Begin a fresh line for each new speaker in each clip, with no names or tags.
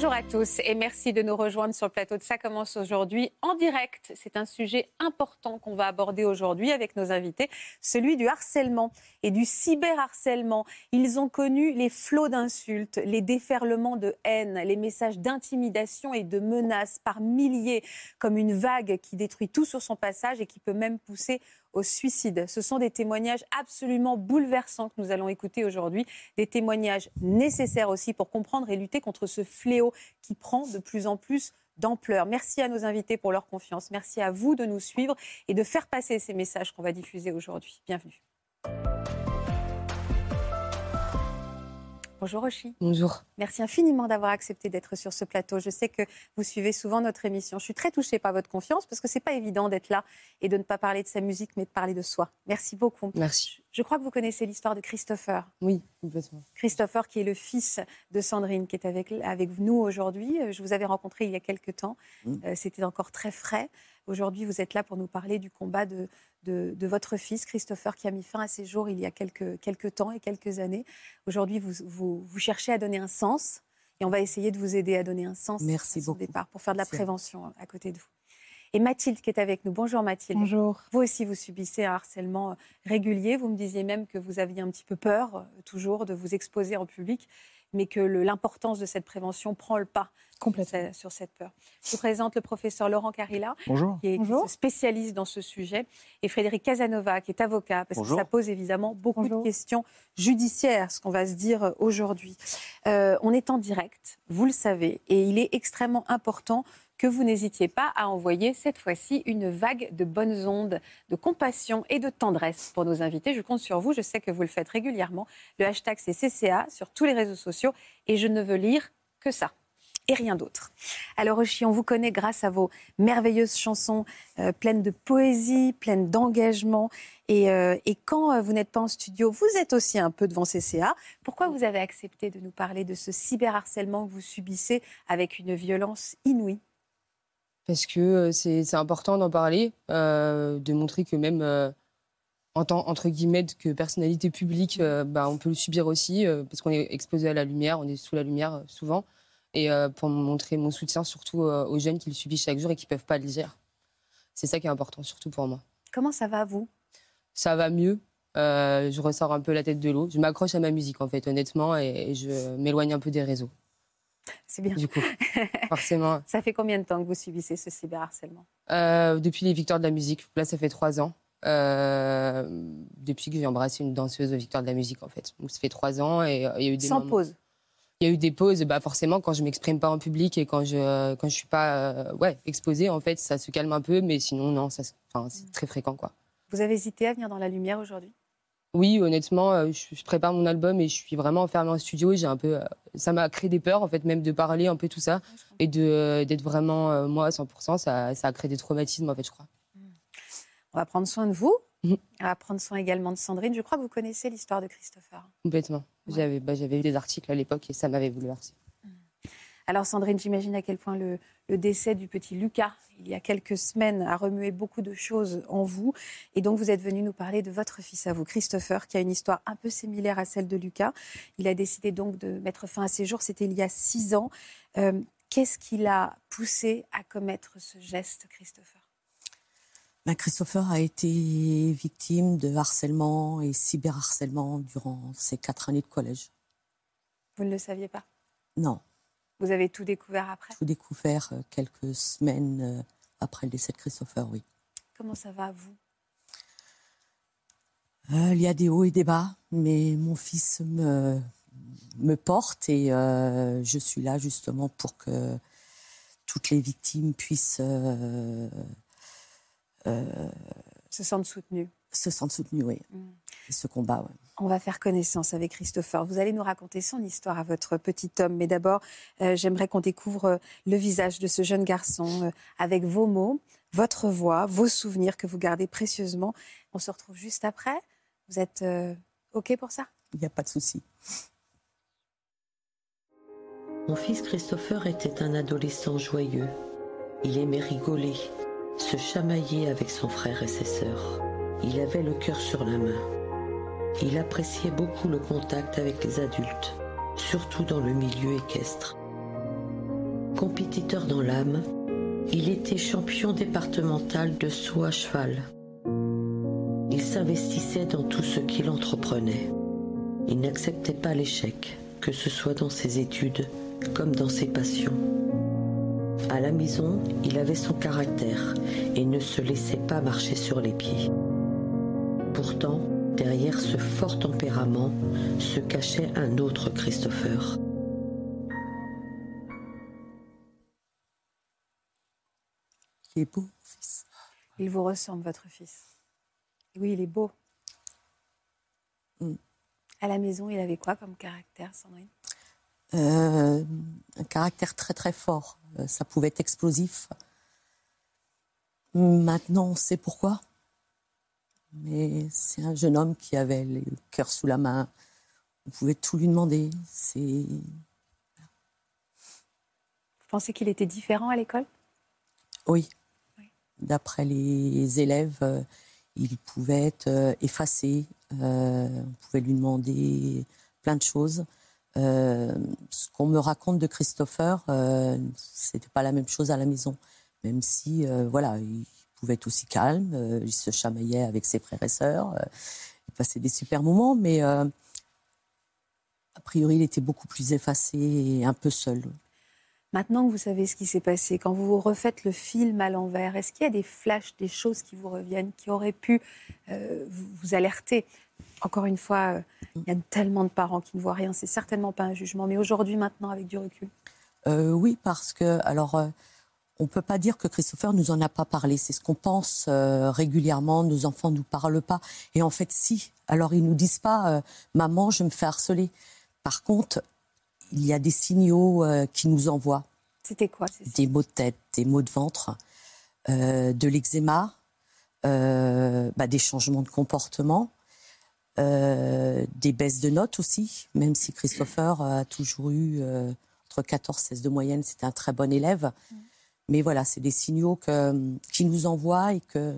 Bonjour à tous et merci de nous rejoindre sur le plateau de Ça commence aujourd'hui en direct. C'est un sujet important qu'on va aborder aujourd'hui avec nos invités, celui du harcèlement et du cyberharcèlement. Ils ont connu les flots d'insultes, les déferlements de haine, les messages d'intimidation et de menaces par milliers, comme une vague qui détruit tout sur son passage et qui peut même pousser au suicide. Ce sont des témoignages absolument bouleversants que nous allons écouter aujourd'hui, des témoignages nécessaires aussi pour comprendre et lutter contre ce fléau qui prend de plus en plus d'ampleur. Merci à nos invités pour leur confiance. Merci à vous de nous suivre et de faire passer ces messages qu'on va diffuser aujourd'hui. Bienvenue. Bonjour Rochi.
Bonjour.
Merci infiniment d'avoir accepté d'être sur ce plateau. Je sais que vous suivez souvent notre émission. Je suis très touchée par votre confiance parce que c'est pas évident d'être là et de ne pas parler de sa musique mais de parler de soi. Merci beaucoup.
Merci.
Je crois que vous connaissez l'histoire de Christopher.
Oui, complètement.
Christopher qui est le fils de Sandrine qui est avec, avec nous aujourd'hui. Je vous avais rencontré il y a quelques temps.
Mmh.
Euh, C'était encore très frais. Aujourd'hui, vous êtes là pour nous parler du combat de, de, de, votre fils, Christopher, qui a mis fin à ses jours il y a quelques, quelques temps et quelques années. Aujourd'hui, vous, vous, vous, cherchez à donner un sens et on va essayer de vous aider à donner un sens
Merci
à son
beaucoup.
départ pour faire de la
Merci.
prévention à côté de vous. Et Mathilde qui est avec nous. Bonjour Mathilde.
Bonjour.
Vous aussi, vous subissez un harcèlement régulier. Vous me disiez même que vous aviez un petit peu peur, euh, toujours, de vous exposer en public, mais que l'importance de cette prévention prend le pas
Complètement.
sur cette peur. Je vous présente le professeur Laurent Carilla,
Bonjour.
qui est
Bonjour.
spécialiste dans ce sujet, et Frédéric Casanova, qui est avocat, parce
Bonjour.
que ça pose évidemment beaucoup
Bonjour.
de questions judiciaires, ce qu'on va se dire euh, aujourd'hui. Euh, on est en direct, vous le savez, et il est extrêmement important que vous n'hésitiez pas à envoyer cette fois-ci une vague de bonnes ondes, de compassion et de tendresse pour nos invités. Je compte sur vous, je sais que vous le faites régulièrement. Le hashtag c'est CCA sur tous les réseaux sociaux et je ne veux lire que ça et rien d'autre. Alors Ochi, on vous connaît grâce à vos merveilleuses chansons euh, pleines de poésie, pleines d'engagement. Et, euh, quand euh, vous n'êtes pas en studio, vous êtes aussi un peu devant CCA. Pourquoi vous avez accepté de nous parler de ce cyberharcèlement que vous subissez avec une violence inouïe?
Parce que c'est important d'en parler, de montrer que même en tant, entre guillemets, que personnalité publique, bah, on peut le subir aussi, parce qu'on est exposé à la lumière, on est sous la lumière souvent. Et pour montrer mon soutien surtout aux jeunes qui le subissent chaque jour et qui ne peuvent pas le dire. C'est ça qui est important, surtout pour moi.
Comment ça va, vous?
Ça va mieux. euh, je ressors un peu la tête de l'eau. Je m'accroche à ma musique, en fait, honnêtement, et je m'éloigne un peu des réseaux.
C'est bien.
Du coup, forcément.
Ça fait combien de temps que vous subissez ce cyberharcèlement?
Euh, depuis les Victoires de la musique. Là, ça fait trois ans. Euh, depuis que j'ai embrassé une danseuse aux Victoires de la musique, en fait. Donc, ça fait trois ans et euh, il y a eu des
Sans
moments-
pause?
Il y a eu des pauses, bah forcément, quand je m'exprime pas en public et quand je quand je suis pas euh, ouais exposée, en fait, ça se calme un peu, mais sinon non, ça, se- enfin, c'est très fréquent, quoi.
Vous avez hésité à venir dans la lumière aujourd'hui?
Oui, honnêtement, euh, je, prépare mon album et je suis vraiment enfermée en studio j'ai un peu, euh, ça m'a créé des peurs, en fait, même de parler un peu tout ça et de euh, d'être vraiment moi à 100%, ça, ça a créé des traumatismes, en fait, je crois.
On va prendre soin de vous.
Mhm.
On va prendre soin également de Sandrine. Je crois que vous connaissez l'histoire de Christopher.
Complètement.
Ouais.
J'avais bah, j'avais eu des articles à l'époque et ça m'avait bouleversé.
Alors Sandrine, j'imagine à quel point le, le décès du petit Lucas, il y a quelques semaines, a remué beaucoup de choses en vous. Et donc vous êtes venu nous parler de votre fils à vous, Christopher, qui a une histoire un peu similaire à celle de Lucas. Il a décidé donc de mettre fin à ses jours, c'était il y a six ans. Euh, Qu'est-ce qui l'a poussé à commettre ce geste, Christopher?
Ben, Christopher a été victime de harcèlement et cyberharcèlement durant ses quatre années de collège.
Vous ne le saviez pas?
Non,
Vous avez tout découvert après?
Tout découvert euh, quelques semaines euh, après le décès de Christopher, oui.
Comment ça va, vous?
Euh, il y a des hauts et des bas, mais mon fils me, me porte et euh, je suis là justement pour que toutes les victimes puissent euh,
Se sentent soutenus.
se sentent soutenues, oui.
Mm.
Ce combat, ouais.
On va faire connaissance avec Christopher. Vous allez nous raconter son histoire à votre petit homme. Mais d'abord, euh, j'aimerais qu'on découvre euh, le visage de ce jeune garçon euh, avec vos mots. votre voix, vos souvenirs que vous gardez précieusement. On se retrouve juste après. Vous êtes euh, OK pour ça?
Il n'y a pas de souci.
Mon fils Christopher était un adolescent joyeux. Il aimait rigoler, se chamailler avec son frère et ses sœurs. Il avait le cœur sur la main. Il appréciait beaucoup le contact avec les adultes, surtout dans le milieu équestre. Compétiteur dans l'âme, il était champion départemental de saut à cheval. Il s'investissait dans tout ce qu'il entreprenait. Il n'acceptait pas l'échec, que ce soit dans ses études comme dans ses passions. À la maison, il avait son caractère et ne se laissait pas marcher sur les pieds. Pourtant, derrière ce fort tempérament se cachait un autre Christopher.
Il est beau, fils.
Il vous ressemble, votre fils. Oui, il est beau.
Mm.
À la maison, il avait quoi comme caractère, Sandrine?
Euh, un caractère très très fort. Euh, Ça pouvait être explosif. Maintenant, on sait pourquoi. Mais c'est un jeune homme qui avait le cœur sous la main. On pouvait tout lui demander. C'est
Vous pensez qu'il était différent à l'école?
Oui.
Oui.
D'après les élèves, euh, il pouvait être euh, effacé. Euh, on pouvait lui demander plein de choses. Euh, ce qu'on me raconte de Christopher, c'était pas la même chose à la maison. Même si, voilà, il pouvait être aussi calme, euh, il se chamaillait avec ses frères et sœurs, euh, il passait des super moments, mais euh, a priori, il était beaucoup plus effacé et un peu seul.
Maintenant que vous savez ce qui s'est passé, quand vous refaites le film à l'envers, est-ce qu'il y a des flashs, des choses qui vous reviennent, qui auraient pu euh, vous, vous alerter? Encore une fois, euh, il y a tellement de parents qui ne voient rien. C'est certainement pas un jugement, mais aujourd'hui, maintenant, avec du recul,
Euh, oui, parce que, alors, on peut pas dire que Christopher nous en a pas parlé. C'est ce qu'on pense euh, régulièrement. Nos enfants nous parlent pas. Et en fait, si. Alors, ils nous disent pas, euh, maman, je me fais harceler. Par contre, il y a des signaux euh, qui nous envoient
c'était quoi
des maux de tête, des maux de ventre, euh, de l'eczéma, bah, des changements de comportement, des baisses de notes aussi, même si Christopher a toujours eu entre 14 et 16 de moyenne, c'était un très bon élève. Mais voilà, c'est des signaux que, qui nous envoient et que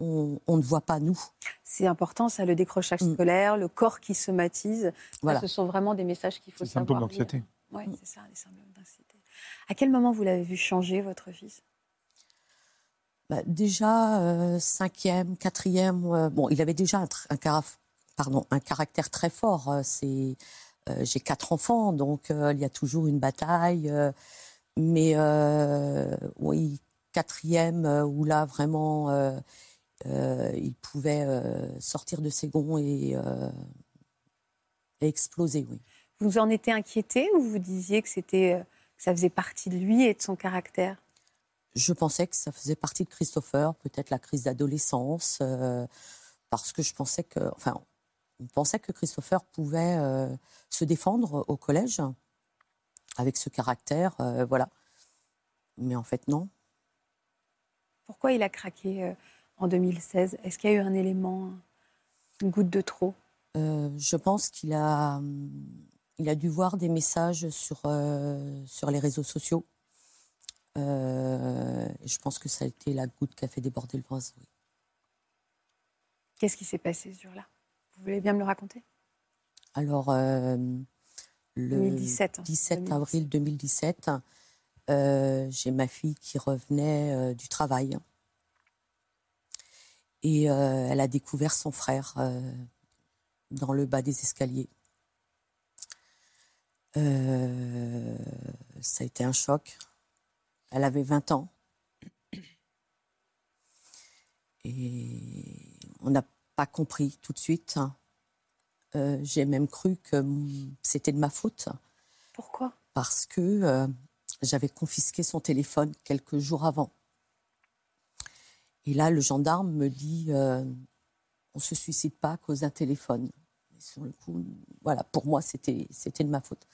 on, on ne voit pas nous.
C'est important, ça, le décrochage
Mm.
scolaire, le corps qui somatise. Ça,
Voilà.
ce sont vraiment des messages qu'il faut savoir.
d'anxiété.
Oui, c'est ça, des symptômes d'anxiété. À quel moment vous l'avez vu changer, votre fils?
Bah, déjà, euh, cinquième, quatrième, euh, bon, il avait déjà un, caraf- pardon, un caractère très fort. euh, c'est, euh, j'ai quatre enfants, donc euh, il y a toujours une bataille. Mais euh, oui, quatrième, euh, où là, vraiment, euh, il pouvait sortir de ses gonds et, et exploser, oui.
Vous en étiez inquiété ou vous disiez que, c'était, que ça faisait partie de lui et de son caractère?
Je pensais que ça faisait partie de Christopher, peut-être la crise d'adolescence, euh, parce que je pensais que, enfin, on pensait que Christopher pouvait euh, se défendre au collège avec ce caractère, euh, voilà. Mais en fait, non.
Pourquoi il a craqué euh, en 2016 Est-ce qu'il y a eu un élément, une goutte de trop?
Euh, je pense qu'il a, hum, il a dû voir des messages sur, euh, sur les réseaux sociaux. Euh, je pense que ça a été la goutte qui a fait déborder le vase. oui.
Qu'est-ce qui s'est passé ce jour-là Vous voulez bien me le raconter?
Alors, le
2017, hein,
17
2017.
avril 2017, euh, j'ai ma fille qui revenait euh, du travail. Et euh, elle a découvert son frère dans le bas des escaliers. Ça a été un choc. Elle avait 20 ans. Et on n'a pas compris tout de suite. Euh, j'ai même cru que c'était de ma faute
Pourquoi?
Parce que euh, j'avais confisqué son téléphone quelques jours avant. Et là, le gendarme me dit euh, on se suicide pas à cause d'un téléphone. Et sur le coup, voilà, pour moi, c'était c'était de ma faute.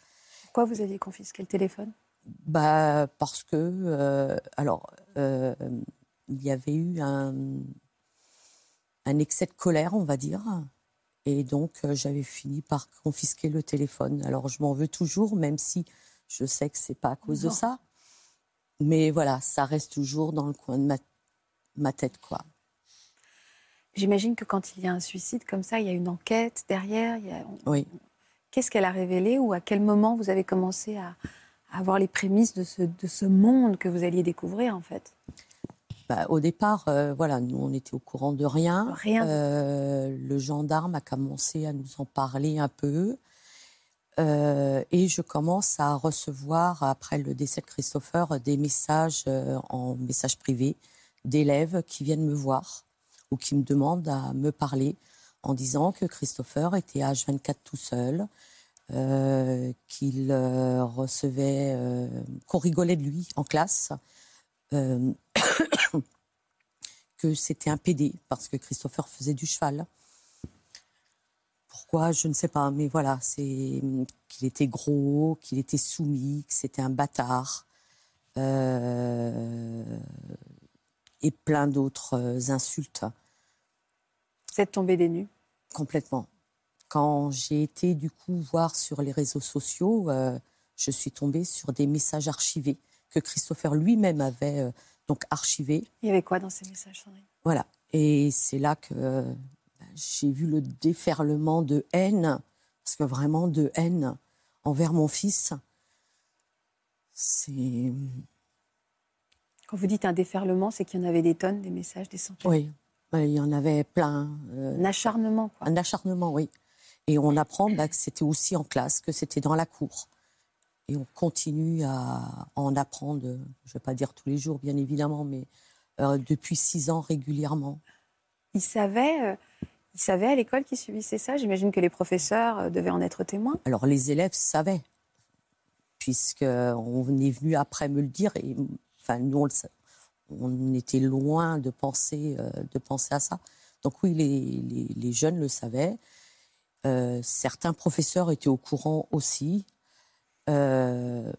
Pourquoi vous aviez confisqué le téléphone?
Bah parce que alors il y avait eu un, un excès de colère, on va dire. Et donc, euh, j'avais fini par confisquer le téléphone. Alors, je m'en veux toujours, même si je sais que c'est pas à cause de ça. Mais voilà, ça reste toujours dans le coin de ma, ma tête, quoi.
J'imagine que quand il y a un suicide comme ça, il y a une enquête derrière. Il y a...
Oui.
Qu'est-ce qu'elle a révélé ou à quel moment vous avez commencé à, à avoir les prémices de ce, de ce monde que vous alliez découvrir, en fait?
Bah, au départ, euh, voilà, nous on était au courant de rien.
Rien.
Euh, le gendarme a commencé à nous en parler un peu. Euh, et je commence à recevoir, après le décès de Christopher, des messages en message privé d'élèves qui viennent me voir ou qui me demandent à me parler en disant que Christopher était à H24 tout seul, qu'il recevait, qu'on rigolait de lui en classe, que c'était un PD parce que Christopher faisait du cheval. Pourquoi Je ne sais pas, mais voilà, c'est qu'il était gros, qu'il était soumis, que c'était un bâtard. Euh, et plein d'autres insultes.
Vous êtes tombé des nues?
Complètement. Quand j'ai été du coup voir sur les réseaux sociaux, euh, je suis tombée sur des messages archivés que Christopher lui-même avait euh, donc archivés.
Il y avait quoi dans ces messages, Sandrine?
Voilà. Et c'est là que bah, j'ai vu le déferlement de haine, parce que vraiment de haine envers mon fils. C'est.
Quand vous dites un déferlement, c'est qu'il y en avait des tonnes, des messages, des centaines?
Oui, il y en avait plein.
Euh, un acharnement, quoi.
Un acharnement, oui. Et on apprend bah, que c'était aussi en classe, que c'était dans la cour. Et on continue à en apprendre, je ne vais pas dire tous les jours, bien évidemment, mais euh, depuis six ans régulièrement.
Il savait, euh, il savait à l'école qu'il subissait ça J'imagine que les professeurs euh, devaient en être témoins.
Alors les élèves savaient, puisqu'on est venu après me le dire. Et, enfin, nous, on, était loin de penser, de penser à ça. Donc oui, les, les, jeunes le savaient. certains professeurs étaient au courant aussi. Euh,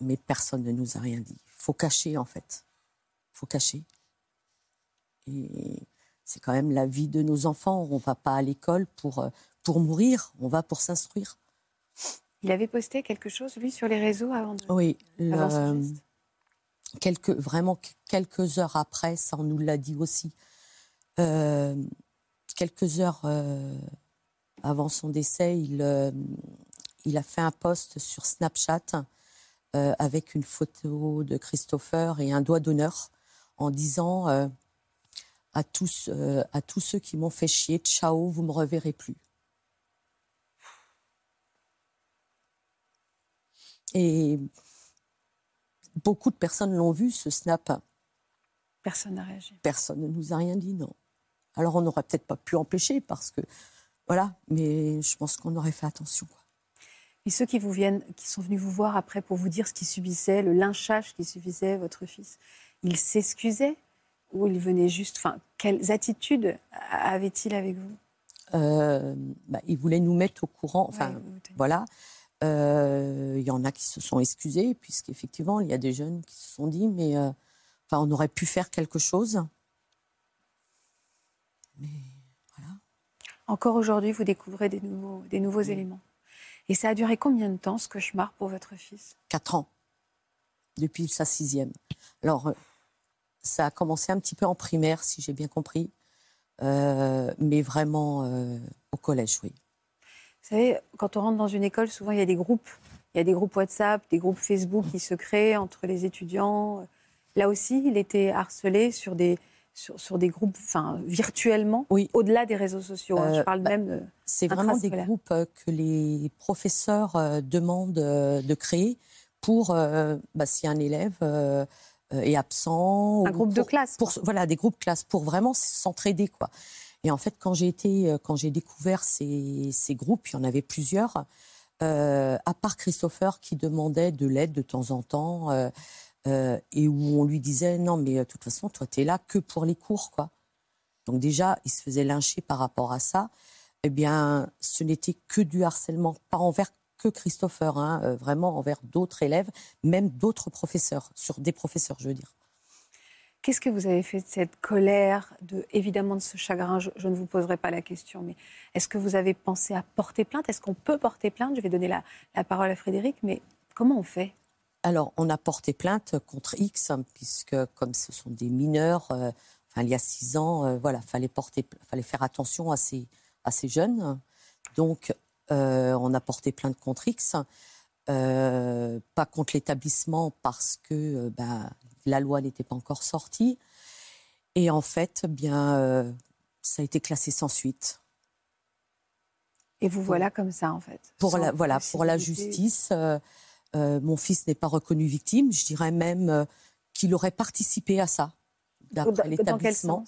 mais personne ne nous a rien dit. Il faut cacher, en fait. Il faut cacher. Et c'est quand même la vie de nos enfants. On ne va pas à l'école pour, euh, pour mourir, on va pour s'instruire.
Il avait posté quelque chose, lui, sur les réseaux avant de...
Oui, quelques, vraiment quelques heures après, ça on nous l'a dit aussi, euh, quelques heures avant son décès, il, il a fait un post sur Snapchat euh, avec une photo de Christopher et un doigt d'honneur en disant euh, à, tous, euh, à tous ceux qui m'ont fait chier, ciao, vous me reverrez plus. Et beaucoup de personnes l'ont vu, ce snap.
Personne n'a réagi.
Personne ne nous a rien dit, non. Alors on n'aurait peut-être pas pu empêcher parce que, voilà, mais je pense qu'on aurait fait attention. Quoi.
Et ceux qui vous viennent, qui sont venus vous voir après pour vous dire ce qui subissait, le lynchage qui subissait votre fils, ils s'excusaient ou ils venaient juste. Enfin, quelles attitudes avait-il avec vous?
Euh, bah, Il voulait nous mettre au courant. Enfin, voilà. Euh, il y en a qui se sont excusés, puisqu'effectivement, il y a des jeunes qui se sont dit, mais euh, enfin, on aurait pu faire quelque chose. Mais voilà.
Encore aujourd'hui, vous découvrez des nouveaux, des nouveaux éléments. Et ça a duré combien de temps, ce cauchemar, pour votre fils?
Quatre ans, depuis sa sixième. Alors, euh, ça a commencé un petit peu en primaire, si j'ai bien compris, euh, mais vraiment euh, au collège, oui.
Vous savez, quand on rentre dans une école, souvent il y a des groupes. Il y a des groupes WhatsApp, des groupes Facebook qui se créent entre les étudiants. Là aussi, il était harcelé sur des, sur, des groupes, enfin, virtuellement, oui. au-delà des réseaux sociaux. Hein. Je euh, parle bah, même de.
C'est vraiment des groupes euh, que les professeurs euh, demandent de créer pour, bah, si un élève est absent.
Un groupe de classe.
Pour, voilà, des groupes classe pour vraiment s'entraider, quoi. Et en fait, quand j'ai été, quand j'ai découvert ces, ces, groupes, il y en avait plusieurs. à part Christopher qui demandait de l'aide de temps en temps. Euh, et où on lui disait non mais euh, de toute façon toi tu es là que pour les cours quoi. Donc déjà il se faisait lyncher par rapport à ça. Eh bien ce n'était que du harcèlement, pas envers que Christopher, hein, euh, vraiment envers d'autres élèves, même d'autres professeurs, sur des professeurs je veux dire.
Qu'est-ce que vous avez fait de cette colère, de, évidemment de ce chagrin? Je, ne vous poserai pas la question, mais est-ce que vous avez pensé à porter plainte? Est-ce qu'on peut porter plainte? Je vais donner la, parole à Frédéric, mais comment on fait?
Alors, on a porté plainte contre X, hein, puisque comme ce sont des mineurs, euh, enfin, il y a six ans, euh, voilà, fallait porter, fallait faire attention à ces, à ces jeunes. Donc, euh, on a porté plainte contre X. pas contre l'établissement parce que bah, la loi n'était pas encore sortie. Et en fait, bien, euh, ça a été classé sans suite.
Et vous voilà comme ça, en fait.
Pour la, voilà, pour la justice, euh, euh, mon fils n'est pas reconnu victime. Je dirais même qu'il aurait participé à ça, d'après l'établissement.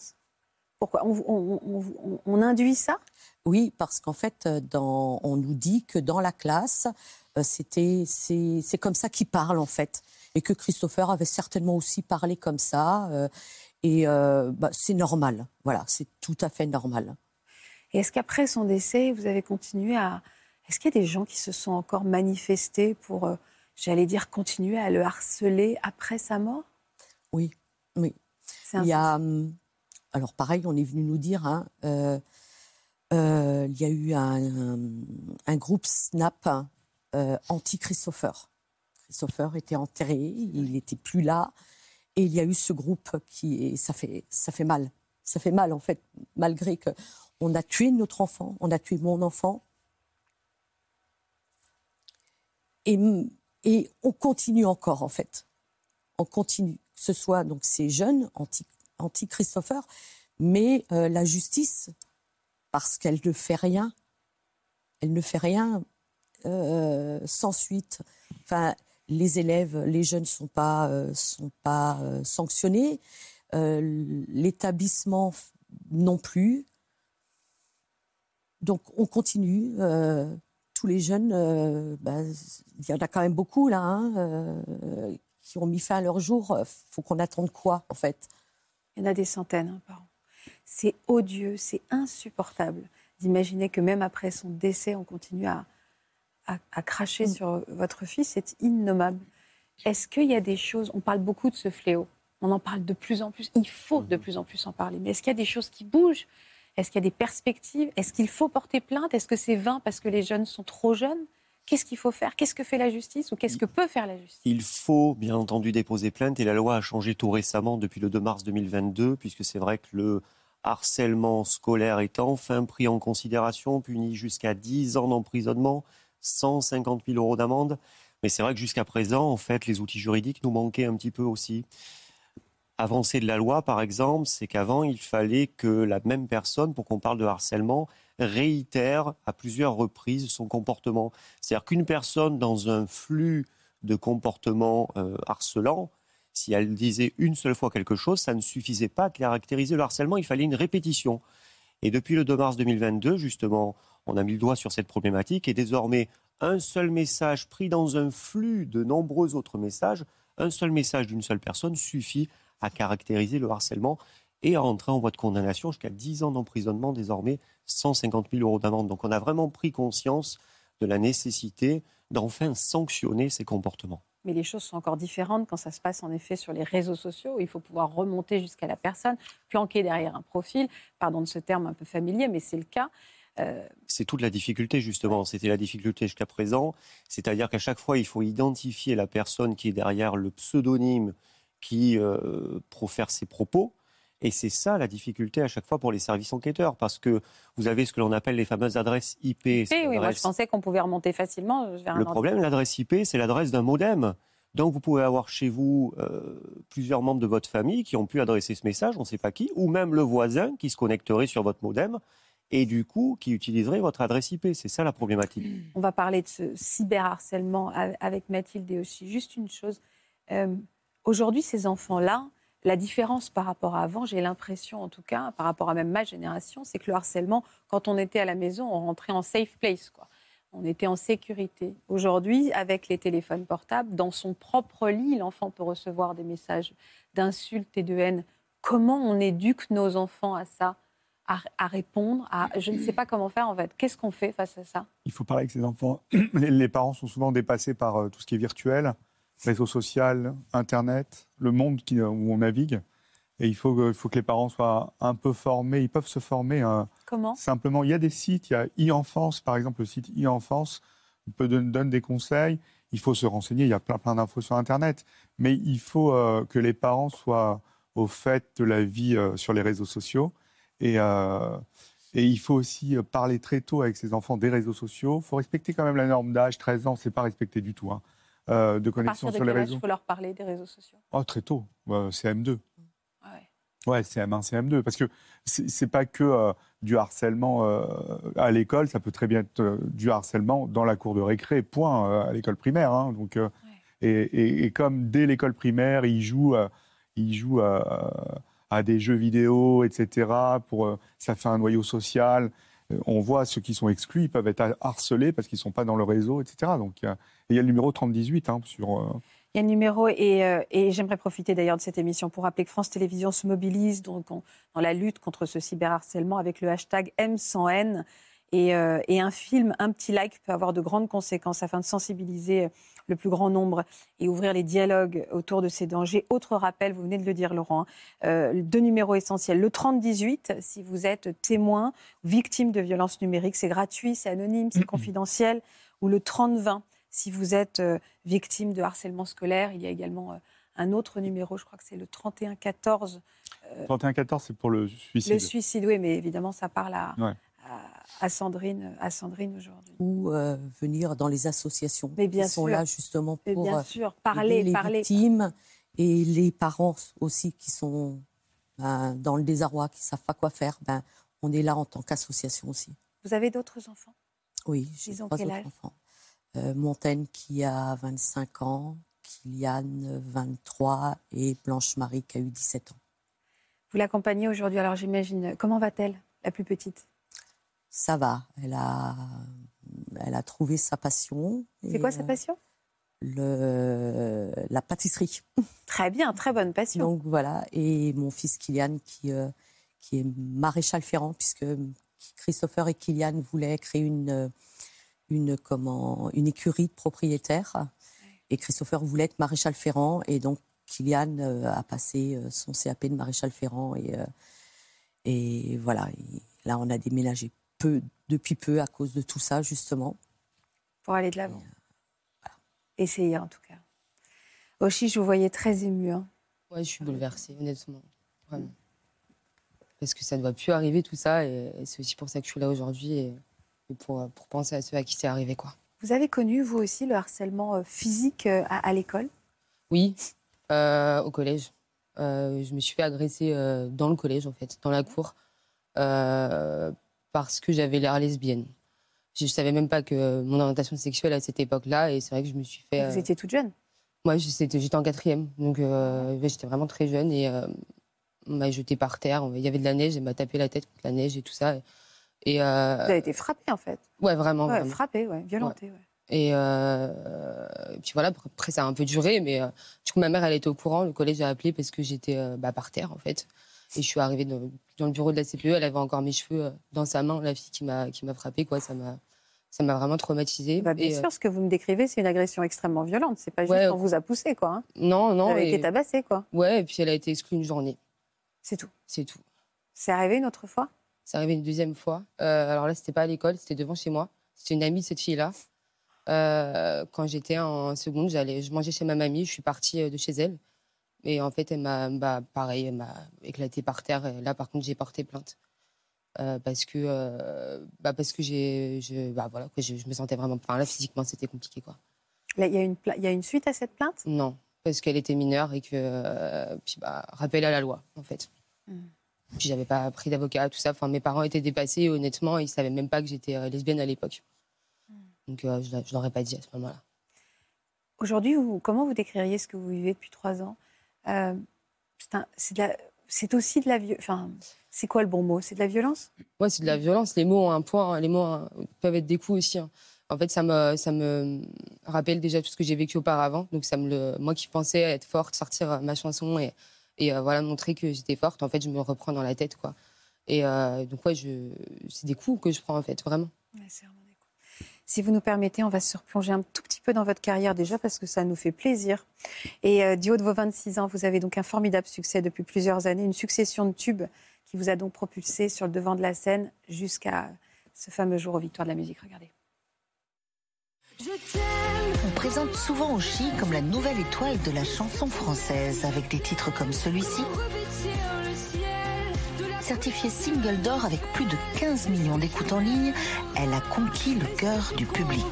Pourquoi? On, induit ça?
Oui, parce qu'en fait, dans, on nous dit que dans la classe, c'était, c'est comme ça qu'il parle, en fait et que Christopher avait certainement aussi parlé comme ça. Euh, et euh, bah, c'est normal. Voilà, c'est tout à fait normal.
Et est-ce qu'après son décès, vous avez continué à. Est-ce qu'il y a des gens qui se sont encore manifestés pour, euh, j'allais dire, continuer à le harceler après sa mort?
Oui, oui. Il y a. Hum, alors, pareil, on est venu nous dire. Hein, il y a eu un, un, groupe Snap anti-Christopher. Christopher était enterré, il n'était plus là. Et il y a eu ce groupe qui. ça, fait, ça fait mal. Ça fait mal, en fait, malgré que on a tué notre enfant, on a tué mon enfant. Et, et on continue encore, en fait. On continue. Que ce soit donc ces jeunes anti-Christopher, mais euh, la justice, parce qu'elle ne fait rien, elle ne fait rien euh, sans suite. Enfin, les élèves, les jeunes ne sont pas, euh, sont pas sanctionnés, l'établissement non plus. Donc on continue. Tous les jeunes, bah, il y en a quand même beaucoup là, hein, qui ont mis fin à leur jour. Il faut qu'on attende quoi en fait?
Il y en a des centaines hein, par an. C'est odieux, c'est insupportable d'imaginer que même après son décès, on continue à, à, cracher mm. sur votre fils, c'est innommable. Est-ce qu'il y a des choses, on parle beaucoup de ce fléau, on en parle de plus en plus, il faut de mm-hmm. plus en plus en parler, mais est-ce qu'il y a des choses qui bougent? Est-ce qu'il y a des perspectives? Est-ce qu'il faut porter plainte? Est-ce que c'est vain parce que les jeunes sont trop jeunes? Qu'est-ce qu'il faut faire? Qu'est-ce que fait la justice ou qu'est-ce que peut faire la justice?
Il faut bien entendu déposer plainte et la loi a changé tout récemment depuis le 2 mars 2022 puisque c'est vrai que le harcèlement scolaire est enfin pris en considération, puni jusqu'à 10 ans d'emprisonnement. 150 000 euros d'amende. Mais c'est vrai que jusqu'à présent, en fait, les outils juridiques nous manquaient un petit peu aussi. Avancée de la loi, par exemple, c'est qu'avant, il fallait que la même personne, pour qu'on parle de harcèlement, réitère à plusieurs reprises son comportement. C'est-à-dire qu'une personne dans un flux de comportement euh, harcelant, si elle disait une seule fois quelque chose, ça ne suffisait pas à caractériser le harcèlement, il fallait une répétition. Et depuis le 2 mars 2022, justement, on a mis le doigt sur cette problématique et désormais, un seul message pris dans un flux de nombreux autres messages, un seul message d'une seule personne suffit à caractériser le harcèlement et à entrer en voie de condamnation jusqu'à 10 ans d'emprisonnement, désormais 150 000 euros d'amende. Donc on a vraiment pris conscience de la nécessité d'enfin sanctionner ces comportements.
Mais les choses sont encore différentes quand ça se passe en effet sur les réseaux sociaux. Où il faut pouvoir remonter jusqu'à la personne, planquer derrière un profil. Pardon de ce terme un peu familier, mais c'est le cas.
Euh, c'est toute la difficulté, justement. C'était la difficulté jusqu'à présent. C'est-à-dire qu'à chaque fois, il faut identifier la personne qui est derrière le pseudonyme qui euh, profère ses propos. Et c'est ça la difficulté à chaque fois pour les services enquêteurs, parce que vous avez ce que l'on appelle les fameuses adresses IP.
oui, moi je pensais qu'on pouvait remonter facilement euh, vers
Le problème, l'adresse IP, c'est l'adresse d'un modem. Donc vous pouvez avoir chez vous plusieurs membres de votre famille qui ont pu adresser ce message, on ne sait pas qui, ou même le voisin qui se connecterait sur votre modem et du coup qui utiliserait votre adresse IP. C'est ça la problématique.
On va parler de ce cyberharcèlement avec Mathilde et aussi. Juste une chose. Euh, aujourd'hui, ces enfants-là, la différence par rapport à avant, j'ai l'impression en tout cas, par rapport à même ma génération, c'est que le harcèlement, quand on était à la maison, on rentrait en safe place. Quoi. On était en sécurité. Aujourd'hui, avec les téléphones portables, dans son propre lit, l'enfant peut recevoir des messages d'insultes et de haine. Comment on éduque nos enfants à ça à, répondre à je ne sais pas comment faire en fait. Qu'est-ce qu'on fait face à ça?
Il faut parler avec ces enfants. Les, parents sont souvent dépassés par euh, tout ce qui est virtuel, réseau social, Internet, le monde qui, où on navigue. Et il faut, que- il faut que les parents soient un peu formés. Ils peuvent se former. hein,
Comment?
Simplement, il y a des sites, il y a e-enfance, par exemple, le site e-enfance peut donne, donne des conseils. Il faut se renseigner, il y a plein, plein d'infos sur Internet. Mais il faut euh, que les parents soient au fait de la vie euh, sur les réseaux sociaux. Et, euh, et il faut aussi euh, parler très tôt avec ses enfants des réseaux sociaux. Il faut respecter quand même la norme d'âge. 13 ans, c'est pas respecté du tout. hein, euh, de connexion sur les réseaux.
il faut leur parler des réseaux sociaux?
Oh, très tôt. Euh, CM2.
Ah ouais.
Ouais, CM1, CM2. Parce que c'est pas que euh, du harcèlement euh, à l'école, ça peut très bien être euh, du harcèlement dans la cour de récré, point, à l'école primaire. hein. donc, et, et- et comme dès l'école primaire, ils jouent, ils jouent à des jeux vidéo, etc., pour, ça fait un noyau social. Euh, on voit ceux qui sont exclus, ils peuvent être harcelés parce qu'ils ne sont pas dans le réseau, etc. Donc, il y a- le numéro 3018 hein, sur. euh,
Il y a un numéro et, euh, et j'aimerais profiter d'ailleurs de cette émission pour rappeler que France Télévisions se mobilise donc, dans la lutte contre ce cyberharcèlement avec le hashtag M100N. Et, euh, et un film, un petit like peut avoir de grandes conséquences afin de sensibiliser le plus grand nombre et ouvrir les dialogues autour de ces dangers. Autre rappel, vous venez de le dire Laurent, hein, euh, deux numéros essentiels. Le 3018, si vous êtes témoin, victime de violences numériques, c'est gratuit, c'est anonyme, c'est confidentiel. Ou le 3020, si vous êtes euh, victime de harcèlement scolaire. Il y a également euh, un autre numéro, je crois que c'est le 3114,
31-14, c'est pour le suicide.
le suicide. Oui, mais évidemment, ça parle à,
Ouais.
À, Sandrine, à Sandrine aujourd'hui.
Ou euh, venir dans les associations
Mais bien
qui sont là justement pour
bien
euh, aider
parler,
les
parler.
victimes et les parents aussi qui sont ben, dans le désarroi, qui savent pas quoi faire. Ben, on est là en tant qu'association aussi.
Vous avez d'autres enfants?
Oui, j'ai trois autres enfants. Euh, Montaigne qui a 25 ans, Kylian 23 et Blanche-Marie qui a eu 17 ans.
Vous l'accompagnez aujourd'hui, alors j'imagine. Comment va-t-elle, la plus petite?
Ça va, elle a, elle a trouvé sa passion.
C'est quoi sa passion?
Le, La pâtisserie.
Très bien, très bonne passion.
Donc voilà, et mon fils Kylian qui, euh, qui est maréchal ferrant, puisque Christopher et Kylian voulaient créer une, une, comment, une écurie de propriétaires. Et Christopher voulait être maréchal ferrant, et donc Kylian euh, a passé euh, son CAP de maréchal ferrant. Et, euh, et voilà, et là on a déménagé peu, depuis peu à cause de tout ça, justement.
Pour aller de l'avant. Essayez en tout cas. Oshi, je vous voyais très ému. hein.
Ouais, je suis bouleversée, honnêtement. Vraiment. Parce que ça ne doit plus arriver tout ça. Et, et c'est aussi pour ça que je suis là aujourd'hui. Et, et pour, euh, pour penser à ceux à qui c'est arrivé. quoi.
Vous avez connu, vous aussi, le harcèlement euh, physique euh, à, à l'école?
Oui, euh, au collège. Euh, je me suis fait agresser euh, dans le collège, en fait, dans la cour, euh, parce que j'avais l'air lesbienne. Je ne savais même pas que mon orientation sexuelle à cette époque-là, et c'est vrai que je me suis fait.
Vous étiez toute jeune?
Moi, j'étais en quatrième, donc euh, j'étais vraiment très jeune, et on m'a jeté par terre. Il y avait de la neige, elle m'a tapé la tête contre la neige et tout ça. Et, euh,
Vous avez été frappée en fait?
ouais, vraiment.
Ouais,
vraiment.
frappée, ouais, violentée. ouais.
Et, euh, et puis voilà, après ça a un peu duré, mais euh, du coup ma mère elle était au courant, le collège a appelé parce que j'étais bah, par terre en fait. Et je suis arrivée dans, dans le bureau de la CPE, elle avait encore mes cheveux euh, dans sa main, la fille qui m'a qui m'a frappée quoi, ça m'a ça m'a vraiment traumatisée.
Bah, bien
Et, euh,
sûr, ce que vous me décrivez, c'est une agression extrêmement violente. C'est pas juste
Ouais,
qu'on vous a poussé, quoi. hein.
non non
Vous avez
et,
été tabassé, quoi.
ouais et puis elle a été exclue une journée,
C'est tout.
c'est tout.
C'est arrivé une autre fois?
C'est arrivé une deuxième fois. Euh, alors là c'était pas à l'école, c'était devant chez moi. C'était une amie de cette fille là. Euh, quand j'étais en seconde, j'allais, je mangeais chez ma mamie, je suis partie euh, de chez elle. Et en fait, elle m'a, bah, pareil, elle m'a éclaté par terre. Et là, par contre, j'ai porté plainte. Euh, parce que, euh, bah, parce que j'ai, je, bah, voilà, quoi, je, je me sentais vraiment. Enfin, là, physiquement, c'était compliqué, quoi.
Il y, a une pla- y a une suite à cette plainte?
Non, parce qu'elle était mineure et que, euh, puis, bah, rappel à la loi, en fait.
Mm.
Puis, j'avais pas pris d'avocat, tout ça. Enfin, mes parents étaient dépassés, et honnêtement, ils savaient même pas que j'étais lesbienne à l'époque. Donc, euh, je, je l'aurais pas dit à ce moment-là.
Aujourd'hui, vous- comment vous décririez ce que vous vivez depuis trois ans? Euh, c'est aussi de la violence. Enfin, c'est quoi le bon mot? C'est de la violence?
Ouais, c'est de la violence. Les mots ont un poids, hein. les mots hein, peuvent être des coups aussi. hein. En fait, ça me, ça me rappelle déjà tout ce que j'ai vécu auparavant. Donc, ça me le, moi qui pensais être forte, sortir euh, ma chanson et, et euh, voilà, montrer que j'étais forte, en fait, je me reprends dans la tête. quoi. Et euh, donc, ouais, je, c'est des coups que je prends, en fait, vraiment.
Ouais, c'est vraiment des coups. Si vous nous permettez, on va se replonger un tout petit peu dans votre carrière déjà parce que ça nous fait plaisir. Et euh, du haut de vos 26 ans, vous avez donc un formidable succès depuis plusieurs années, une succession de tubes qui vous a donc propulsé sur le devant de la scène jusqu'à ce fameux jour aux Victoires de la musique. Regardez.
On présente souvent Oshi comme la nouvelle étoile de la chanson française, avec des titres comme celui-ci. Certifiée single d'or avec plus de 15 millions d'écoutes en ligne, elle a conquis le cœur du public.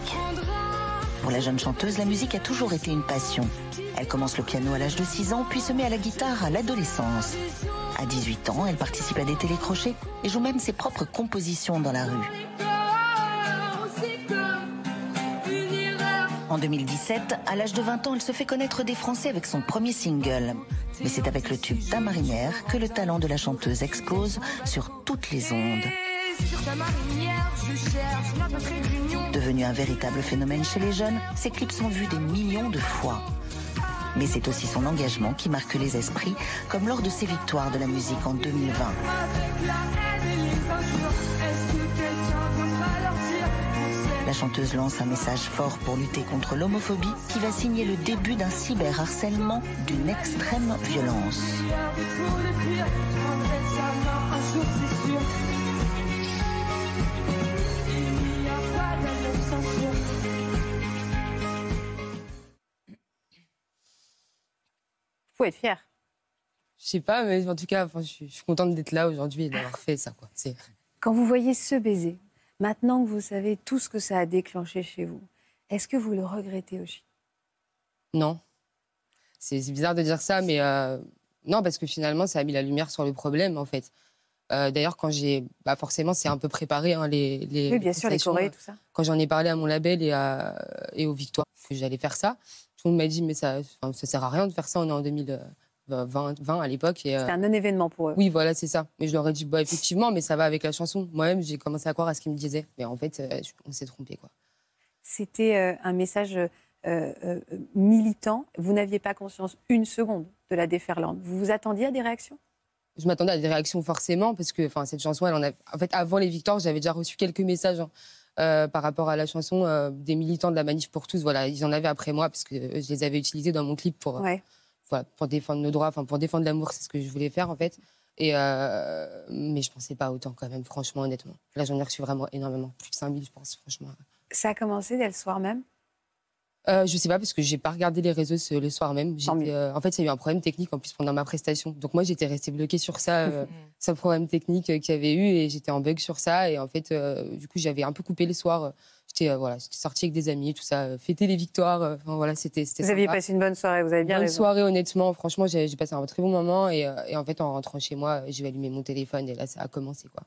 Pour la jeune chanteuse, la musique a toujours été une passion. Elle commence le piano à l'âge de 6 ans, puis se met à la guitare à l'adolescence. À 18 ans, elle participe à des télécrochets et joue même ses propres compositions dans la rue. En 2017, à l'âge de 20 ans, elle se fait connaître des Français avec son premier single. Mais c'est avec le tube Ta marinière que le talent de la chanteuse explose sur toutes les ondes. Devenu un véritable phénomène chez les jeunes, ses clips sont vus des millions de fois. Mais c'est aussi son engagement qui marque les esprits, comme lors de ses victoires de la musique en 2020. La chanteuse lance un message fort pour lutter contre l'homophobie qui va signer le début d'un cyberharcèlement d'une extrême violence.
Vous pouvez être fier.
Je sais pas, mais en tout cas, enfin, je, suis, je suis contente d'être là aujourd'hui et d'avoir fait ça. Quoi. C'est-
Quand vous voyez ce baiser, maintenant que vous savez tout ce que ça a déclenché chez vous, est-ce que vous le regrettez aussi?
Non. C'est bizarre de dire ça, mais euh, non, parce que finalement, ça a mis la lumière sur le problème, en fait. Euh, D'ailleurs, quand j'ai. Bah forcément, c'est un peu préparé, hein, les, les.
Oui, bien sûr, les chorés, tout ça.
Quand j'en ai parlé à mon label et, à, et aux Victoires, que j'allais faire ça, tout le monde m'a dit, mais ça ne sert à rien de faire ça, on est en 2020 20 à l'époque. et, euh,
C'était un non-événement pour eux.
Oui, voilà, c'est ça. Mais je leur ai dit, bah, effectivement, mais ça va avec la chanson. Moi-même, j'ai commencé à croire à ce qu'ils me disaient. Mais en fait, euh, on s'est trompé, quoi.
C'était euh, un message euh, euh, militant. Vous n'aviez pas conscience une seconde de la déferlante. Vous vous attendiez à des réactions?
Je m'attendais à des réactions forcément, parce que enfin, cette chanson, elle en a... En fait, avant les victoires, j'avais déjà reçu quelques messages hein, euh, par rapport à la chanson euh, des militants de la Manif pour tous. Voilà, ils en avaient après moi, parce que euh, je les avais utilisés dans mon clip pour,
Ouais.
Pour défendre nos droits, pour défendre l'amour, c'est ce que je voulais faire, en fait. Et euh, mais je pensais pas autant, quand même, franchement, honnêtement. Là, j'en ai reçu vraiment énormément. Plus de 5000, je pense, franchement.
Ça a commencé dès le soir même?
Euh, je sais pas parce que j'ai pas regardé les réseaux ce- le soir même. Euh, en fait, il y a eu un problème technique en plus pendant ma prestation. Donc moi, j'étais restée bloquée sur ça, euh, ce problème technique euh, qu'il y avait eu et j'étais en bug sur ça. Et en fait, euh, du coup, j'avais un peu coupé le soir. J'étais voilà, j'étais sortie avec des amis, tout ça, fêter les victoires. Enfin voilà, c'était
Vous aviez
sympa.
passé une bonne soirée, vous avez bien
Bonne
raison.
soirée, honnêtement. Franchement, j'ai passé un très bon moment. Et, et en fait, en rentrant chez moi, j'ai allumé mon téléphone et là, ça a commencé. quoi.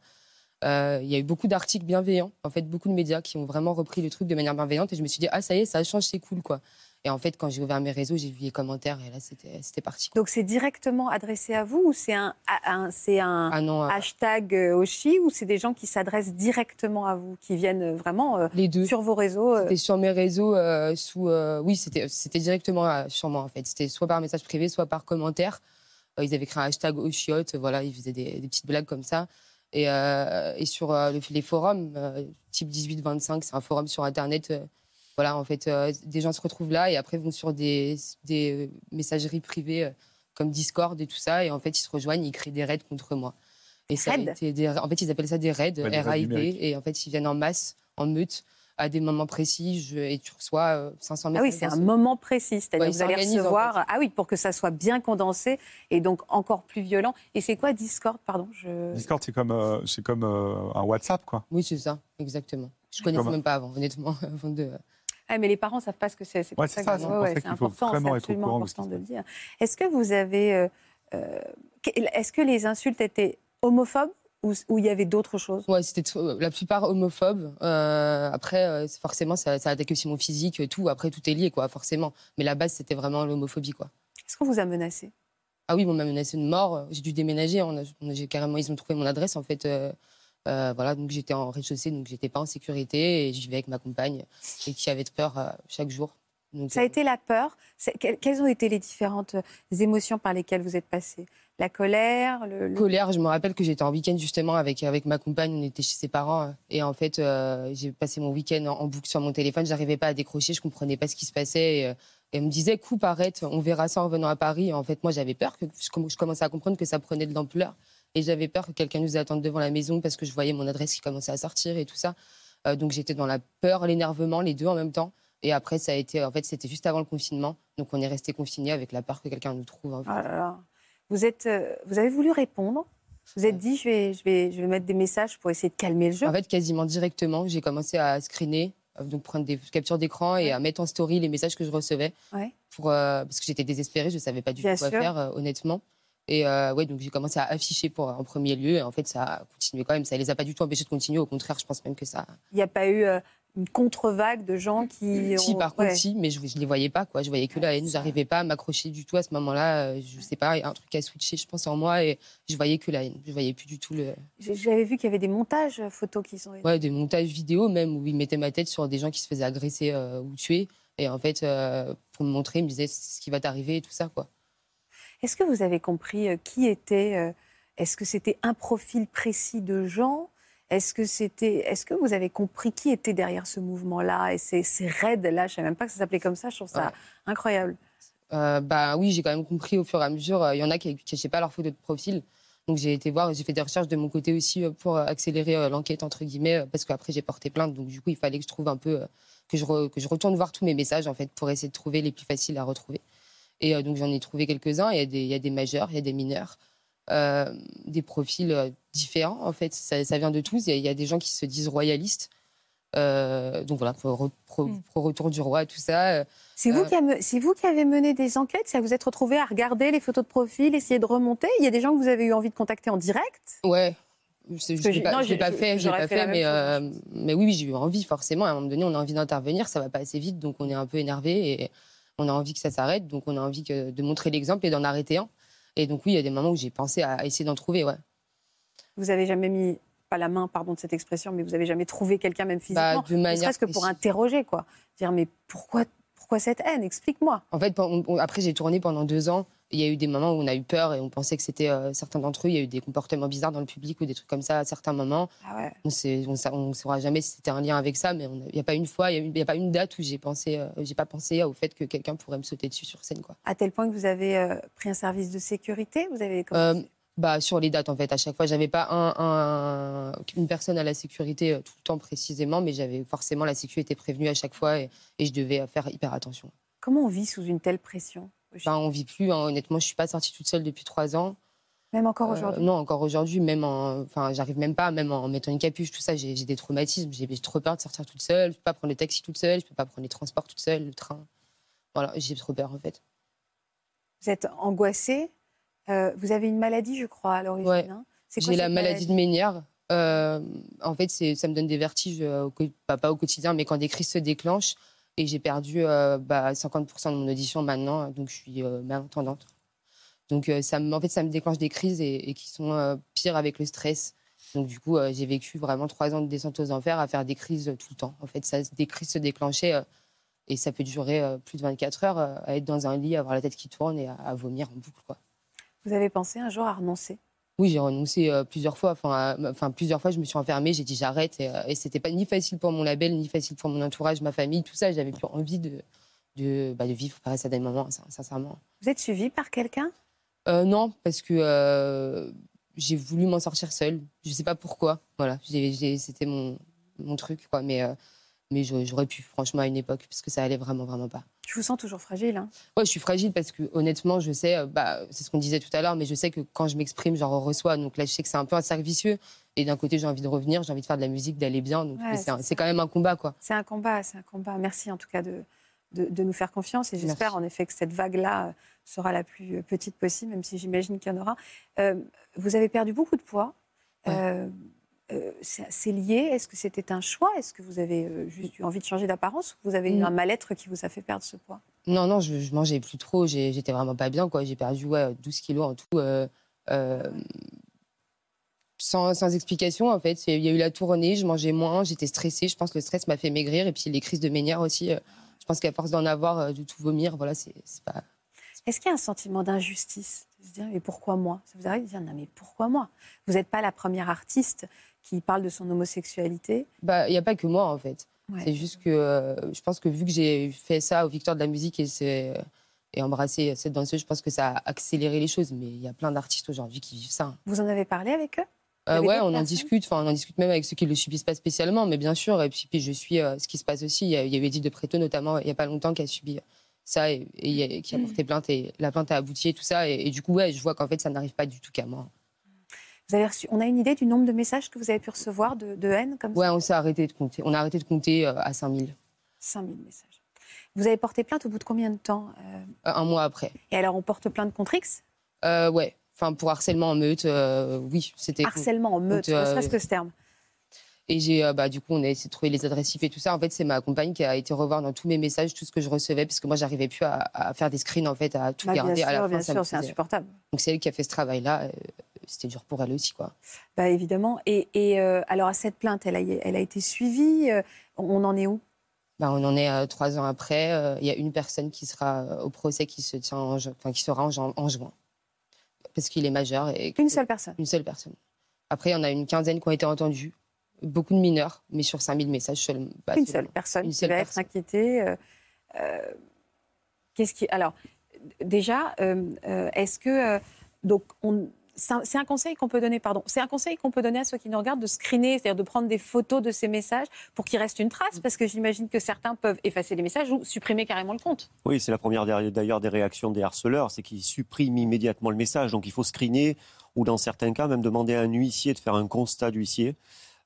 Euh, Il y a eu beaucoup d'articles bienveillants, en fait, beaucoup de médias qui ont vraiment repris le truc de manière bienveillante. Et je me suis dit, ah, ça y est, ça change, c'est cool. quoi. Et en fait, quand j'ai ouvert mes réseaux, j'ai vu les commentaires et là, c'était parti. quoi.
Donc c'est directement adressé à vous ou c'est un, un- un
Ah non,
hashtag euh, Oshi ou c'est des gens qui s'adressent directement à vous, qui viennent euh, vraiment euh,
les deux.
sur vos réseaux
C'était sur mes réseaux, euh, sous. oui, c'était directement sur moi, en fait. C'était soit par message privé, soit par commentaire. Ils avaient créé un hashtag au chiottes, voilà, ils faisaient des, des petites blagues comme ça. Et, euh, et sur euh, le- les forums, euh, type 18-25, c'est un forum sur Internet. voilà, en fait, des gens se retrouvent là et après vont sur des, des messageries privées comme Discord et tout ça. Et en fait, ils se rejoignent, ils créent des raids contre moi. Et ça a
Raids
été des- en fait, ils appellent ça des raids,
Ouais, des raids
RAID.
numériques.
Et en fait, ils viennent en masse, en meute, à des moments précis. Je, et tu reçois euh, 500
Ah
messages.
oui, c'est un
ce-
moment précis, c'est-à-dire
Ouais,
que
ils
vous allez
en
recevoir. Ah oui, pour que ça soit bien condensé et donc encore plus violent. Et c'est quoi Discord Pardon, je.
Discord, c'est comme, euh, c'est comme euh, un WhatsApp, quoi.
Oui, c'est ça, exactement. Je connaissais
Comme-
même pas avant, honnêtement. avant de...
Ah, mais les parents savent pas ce que c'est. C'est
Ouais,
ça
ça, c'est
ouais,
faut
important,
vraiment
c'est
être au
absolument
courant
important de le dire. Est-ce que vous avez, euh, euh, est-ce que les insultes étaient homophobes? Ou ou il y avait d'autres choses
Ouais, c'était la plupart homophobes. Euh, après, euh, forcément, ça, ça attaque aussi mon physique, tout. Après, tout est lié, quoi, forcément. Mais la base, c'était vraiment l'homophobie, quoi.
Est-ce qu'on vous a menacé?
Ah oui, on m'a menacé de mort. J'ai dû déménager. On a- on a- j'ai carrément, ils ont trouvé mon adresse, en fait. euh, euh, voilà, donc j'étais en rez-de-chaussée, donc j'étais pas en sécurité et je vivais avec ma compagne et qui avait peur chaque jour.
Ça a
euh,
été la peur. Quelles ont été les différentes euh, émotions par lesquelles vous êtes passé? La colère, le, le-
colère. Je me rappelle que j'étais en week-end justement avec, avec ma compagne, on était chez ses parents. euh, Et en fait, euh, j'ai passé mon week-end en, en boucle sur mon téléphone. J'arrivais pas à décrocher, je comprenais pas ce qui se passait. Et, euh, et elle me disait, coupe, arrête, on verra ça en revenant à Paris. Et en fait, moi, j'avais peur, que je, comm- je commençais à comprendre que ça prenait de l'ampleur. Et j'avais peur que quelqu'un nous attende devant la maison parce que je voyais mon adresse qui commençait à sortir et tout ça. Euh, donc j'étais dans la peur, l'énervement, les deux en même temps. Et après, ça a été, en fait, c'était juste avant le confinement. Donc on est resté confinés avec la peur que quelqu'un nous trouve.
Oh là là. Vous, êtes, euh, vous avez voulu répondre. Vous êtes dit, je vais, je, vais, je vais mettre des messages pour essayer de calmer le jeu.
En fait, quasiment directement, j'ai commencé à screener, euh, donc prendre des captures d'écran et à mettre en story les messages que je recevais.
Ouais.
Pour, euh, parce que j'étais désespérée, je ne savais pas du
Bien
tout quoi
sûr.
faire, euh, honnêtement. Et euh, ouais, donc j'ai commencé à afficher pour, en premier lieu. Et en fait, ça a continué quand même. Ça ne les a pas du tout empêchés de continuer. Au contraire, je pense même que ça.
Il n'y a pas eu une contre-vague de gens qui.
Si,
ont-
par contre,
ouais.
si, mais je ne les voyais pas. Quoi. Je voyais que la haine. Je n'arrivais pas à m'accrocher du tout à ce moment-là. Euh, Je sais pas, un truc a switché, je pense, en moi. Et je voyais que la haine. Je voyais plus du tout le.
J'avais vu qu'il y avait des montages euh, photos qui sont.
Ouais, des montages vidéo même où ils mettaient ma tête sur des gens qui se faisaient agresser euh, ou tuer. Et en fait, euh, pour me montrer, ils me disaient ce qui va t'arriver et tout ça, quoi.
Est-ce que vous avez compris qui était euh, Est-ce que c'était un profil précis de gens Est-ce que c'était Est-ce que vous avez compris qui était derrière ce mouvement-là et ces, ces raids-là? Je ne savais même pas que ça s'appelait comme ça. Je trouve ça
Ouais.
incroyable.
Euh, bah oui, j'ai quand même compris au fur et à mesure. euh, Il y en a qui ne cachaient pas leur photo de profil. Donc j'ai été voir, j'ai fait des recherches de mon côté aussi euh, pour accélérer l'enquête, entre guillemets, parce qu'après j'ai porté plainte. Donc du coup, il fallait que je trouve un peu, que, je re- que je retourne voir tous mes messages, en fait, pour essayer de trouver les plus faciles à retrouver. Et donc j'en ai trouvé quelques-uns. Il y, a des, il y a des majeurs, il y a des mineurs, euh, des profils euh, différents, en fait. Ça, ça vient de tous. Il y a- il y, a des gens qui se disent royalistes. Euh, donc voilà, pour, re- pro-
Mm.
pour retour du roi, tout ça.
C'est vous,
Euh,
vous qui avez mené des enquêtes? Ça vous êtes retrouvé à regarder les photos de profil, essayer de remonter? Il y a des gens que vous avez eu envie de contacter en direct?
Ouais. Je
que
ne l'ai
j'ai-
pas, pas fait, pas
fait
mais, euh, mais oui, oui, j'ai eu envie, forcément. À un moment donné, on a envie d'intervenir, ça va pas assez vite, donc on est un peu énervé et on a envie que ça s'arrête, donc on a envie que, de montrer l'exemple et d'en arrêter un. Et donc, oui, il y a des moments où j'ai pensé à essayer d'en trouver, ouais.
Vous avez jamais mis, pas la main, pardon de cette expression, mais vous avez jamais trouvé quelqu'un, même physiquement,
Bah, de manière
que pour interroger, quoi. Dire, mais pourquoi, pourquoi cette haine? Explique-moi.
En fait, on- après, j'ai tourné pendant deux ans. Il y a eu des moments où on a eu peur et on pensait que c'était euh, certains d'entre eux. Il y a eu des comportements bizarres dans le public ou des trucs comme ça à certains moments.
Ah ouais.
On ne saura jamais si c'était un lien avec ça, mais il n'y a pas une fois, il n'y a, pas une date où j'ai pensé, euh, j'ai pas pensé au fait que quelqu'un pourrait me sauter dessus sur scène, quoi.
À tel point que vous avez euh, pris un service de sécurité? Vous avez
Bah, sur les dates, en fait. À chaque fois, j'avais pas un, un- une personne à la sécurité euh, tout le temps précisément, mais j'avais forcément la sécurité prévenue à chaque fois et, et je devais faire hyper attention.
Comment on vit sous une telle pression?
Bah, on vit plus, hein, honnêtement, je suis pas sortie toute seule depuis trois ans.
Même encore
Euh,
aujourd'hui?
Non, encore aujourd'hui, même en, enfin, j'arrive même pas, même en mettant une capuche, tout ça, j'ai des traumatismes. J'ai trop peur de sortir toute seule. Je peux pas prendre le taxi toute seule. Je peux pas prendre les transports toute seule, le train. Voilà, j'ai trop peur en fait.
Vous êtes angoissée Euh, Vous avez une maladie, je crois, à l'origine.
Ouais.
hein
J'ai la maladie de Ménière. Euh, en fait, ça me donne des vertiges, au co- pas, pas au quotidien, mais quand des crises se déclenchent. Et j'ai perdu euh, bah, 50% de mon audition maintenant, donc je suis euh, malentendante. Donc, euh, ça me, en fait, ça me déclenche des crises et, qui sont euh, pires avec le stress. Donc, du coup, euh, j'ai vécu vraiment trois ans de descente aux enfers à faire des crises euh, tout le temps. En fait, ça, des crises se déclenchaient euh, et ça peut durer euh, plus de 24 heures euh, à être dans un lit, à avoir la tête qui tourne et à, vomir en boucle.
Vous avez pensé un jour à renoncer?
Oui, j'ai renoncé euh, plusieurs fois. Enfin, à- enfin, plusieurs fois, je me suis enfermée. J'ai dit j'arrête. Et, euh, et c'était pas ni facile pour mon label, ni facile pour mon entourage, ma famille, tout ça. J'avais plus envie de, de, bah, de vivre pareil ça des moments, sincèrement.
Vous êtes suivi par quelqu'un?
Euh, non, parce que euh, j'ai voulu m'en sortir seule. Je sais pas pourquoi. Voilà, c'était mon, mon truc, quoi. Mais, mais j'aurais pu, franchement, à une époque, parce que ça allait vraiment, vraiment pas.
Je vous sens toujours fragile. hein?
Ouais, je suis fragile parce que honnêtement, je sais, euh, bah, c'est ce qu'on disait tout à l'heure, mais je sais que quand je m'exprime, j'en reçois. Donc là, je sais que c'est un peu un cercle vicieux. Et d'un côté, j'ai envie de revenir, j'ai envie de faire de la musique, d'aller bien. Donc
Ouais,
c'est quand même un combat, quoi.
C'est un combat, c'est un combat. Merci en tout cas de, de, de nous faire confiance et j'espère en effet que cette vague-là euh, sera la plus euh, petite possible, même si j'imagine qu'il y en aura. Euh, vous avez perdu beaucoup de poids.
Ouais.
Euh, euh, c'est lié Est-ce que c'était un choix? Est-ce que vous avez euh, juste eu envie de changer d'apparence ou vous avez eu
Mm.
un mal-être qui vous a fait perdre ce poids?
Non, non, je, je mangeais plus trop. J'étais vraiment pas bien, quoi. J'ai perdu ouais, 12 kilos en tout. euh, sans, sans explication, en fait. Il y a eu la tournée, je mangeais moins, j'étais stressée. Je pense que le stress m'a fait maigrir. Et puis les crises de ménière aussi. je pense qu'à force d'en avoir, de tout vomir, voilà, c'est pas.
Est-ce qu'il y a un sentiment d'injustice? Se dire mais pourquoi moi? Ça vous arrive de dire non mais pourquoi moi? Vous n'êtes pas la première artiste qui parle de son homosexualité.
Bah il n'y a pas que moi en fait. C'est juste que je pense que vu que j'ai fait ça aux Victoires de la musique et c'est et embrasser cette danseuse, je pense que ça a accéléré les choses. Mais il y a plein d'artistes aujourd'hui qui vivent ça.
Vous en avez parlé avec eux?
Euh, ouais, on en discute. Enfin, on en discute même avec ceux qui le subissent pas spécialement, mais bien sûr. Et puis, puis je suis euh, ce qui se passe aussi. Il y a, eu Edith de Préto notamment il y a pas longtemps qui a subi ça et, qui a porté plainte et la plainte a abouti et tout ça. Et, du coup, ouais, je vois qu'en fait, ça n'arrive pas du tout qu'à moi.
Vous avez reçu, on a une idée du nombre de messages que vous avez pu recevoir de, haine comme
ouais,
ça
on s'est arrêté de compter. On a arrêté de compter euh, à 5000.
5000 messages. Vous avez porté plainte au bout de combien de temps
euh? Un mois après.
Et alors, on porte plainte contre X?
Euh, Ouais. Enfin, pour harcèlement en meute, euh, oui.
c'était Harcèlement en meute, ne serait-ce que ce terme.
Et j'ai, bah, du coup, on a essayé de trouver les adressifs et tout ça. En fait, c'est ma compagne qui a été revoir dans tous mes messages tout ce que je recevais, parce que moi, j'arrivais plus à, faire des screens, en fait, à tout bah, garder.
Bien
à
la bien sûr, c'est insupportable.
Donc, c'est elle qui a fait ce travail-là. C'était dur pour elle aussi, quoi.
Bah, évidemment. Et, et alors, à cette plainte, elle a, elle a été suivie. On en est où?
Bah, on en est à trois ans après. Euh, il y a une personne qui sera euh, au procès qui, se tient enfin, qui sera en, juin. Parce qu'il est majeur. Et
une seule personne
Une seule personne. Après, il y en a une quinzaine qui ont été entendus. Beaucoup de mineurs, mais sur 5000 messages
seulement. une seule personne une seule qui va être inquiétée. Euh, qu'est-ce qui... Alors, déjà, est-ce que... donc, on c'est un conseil qu'on peut donner, pardon, c'est un conseil qu'on peut donner à ceux qui nous regardent de screener, c'est-à-dire de prendre des photos de ces messages pour qu'il reste une trace, parce que j'imagine que certains peuvent effacer les messages ou supprimer carrément le compte.
Oui, c'est la première d'ailleurs des réactions des harceleurs, c'est qu'ils suppriment immédiatement le message. Donc il faut screener ou dans certains cas même demander à un huissier de faire un constat d'huissier.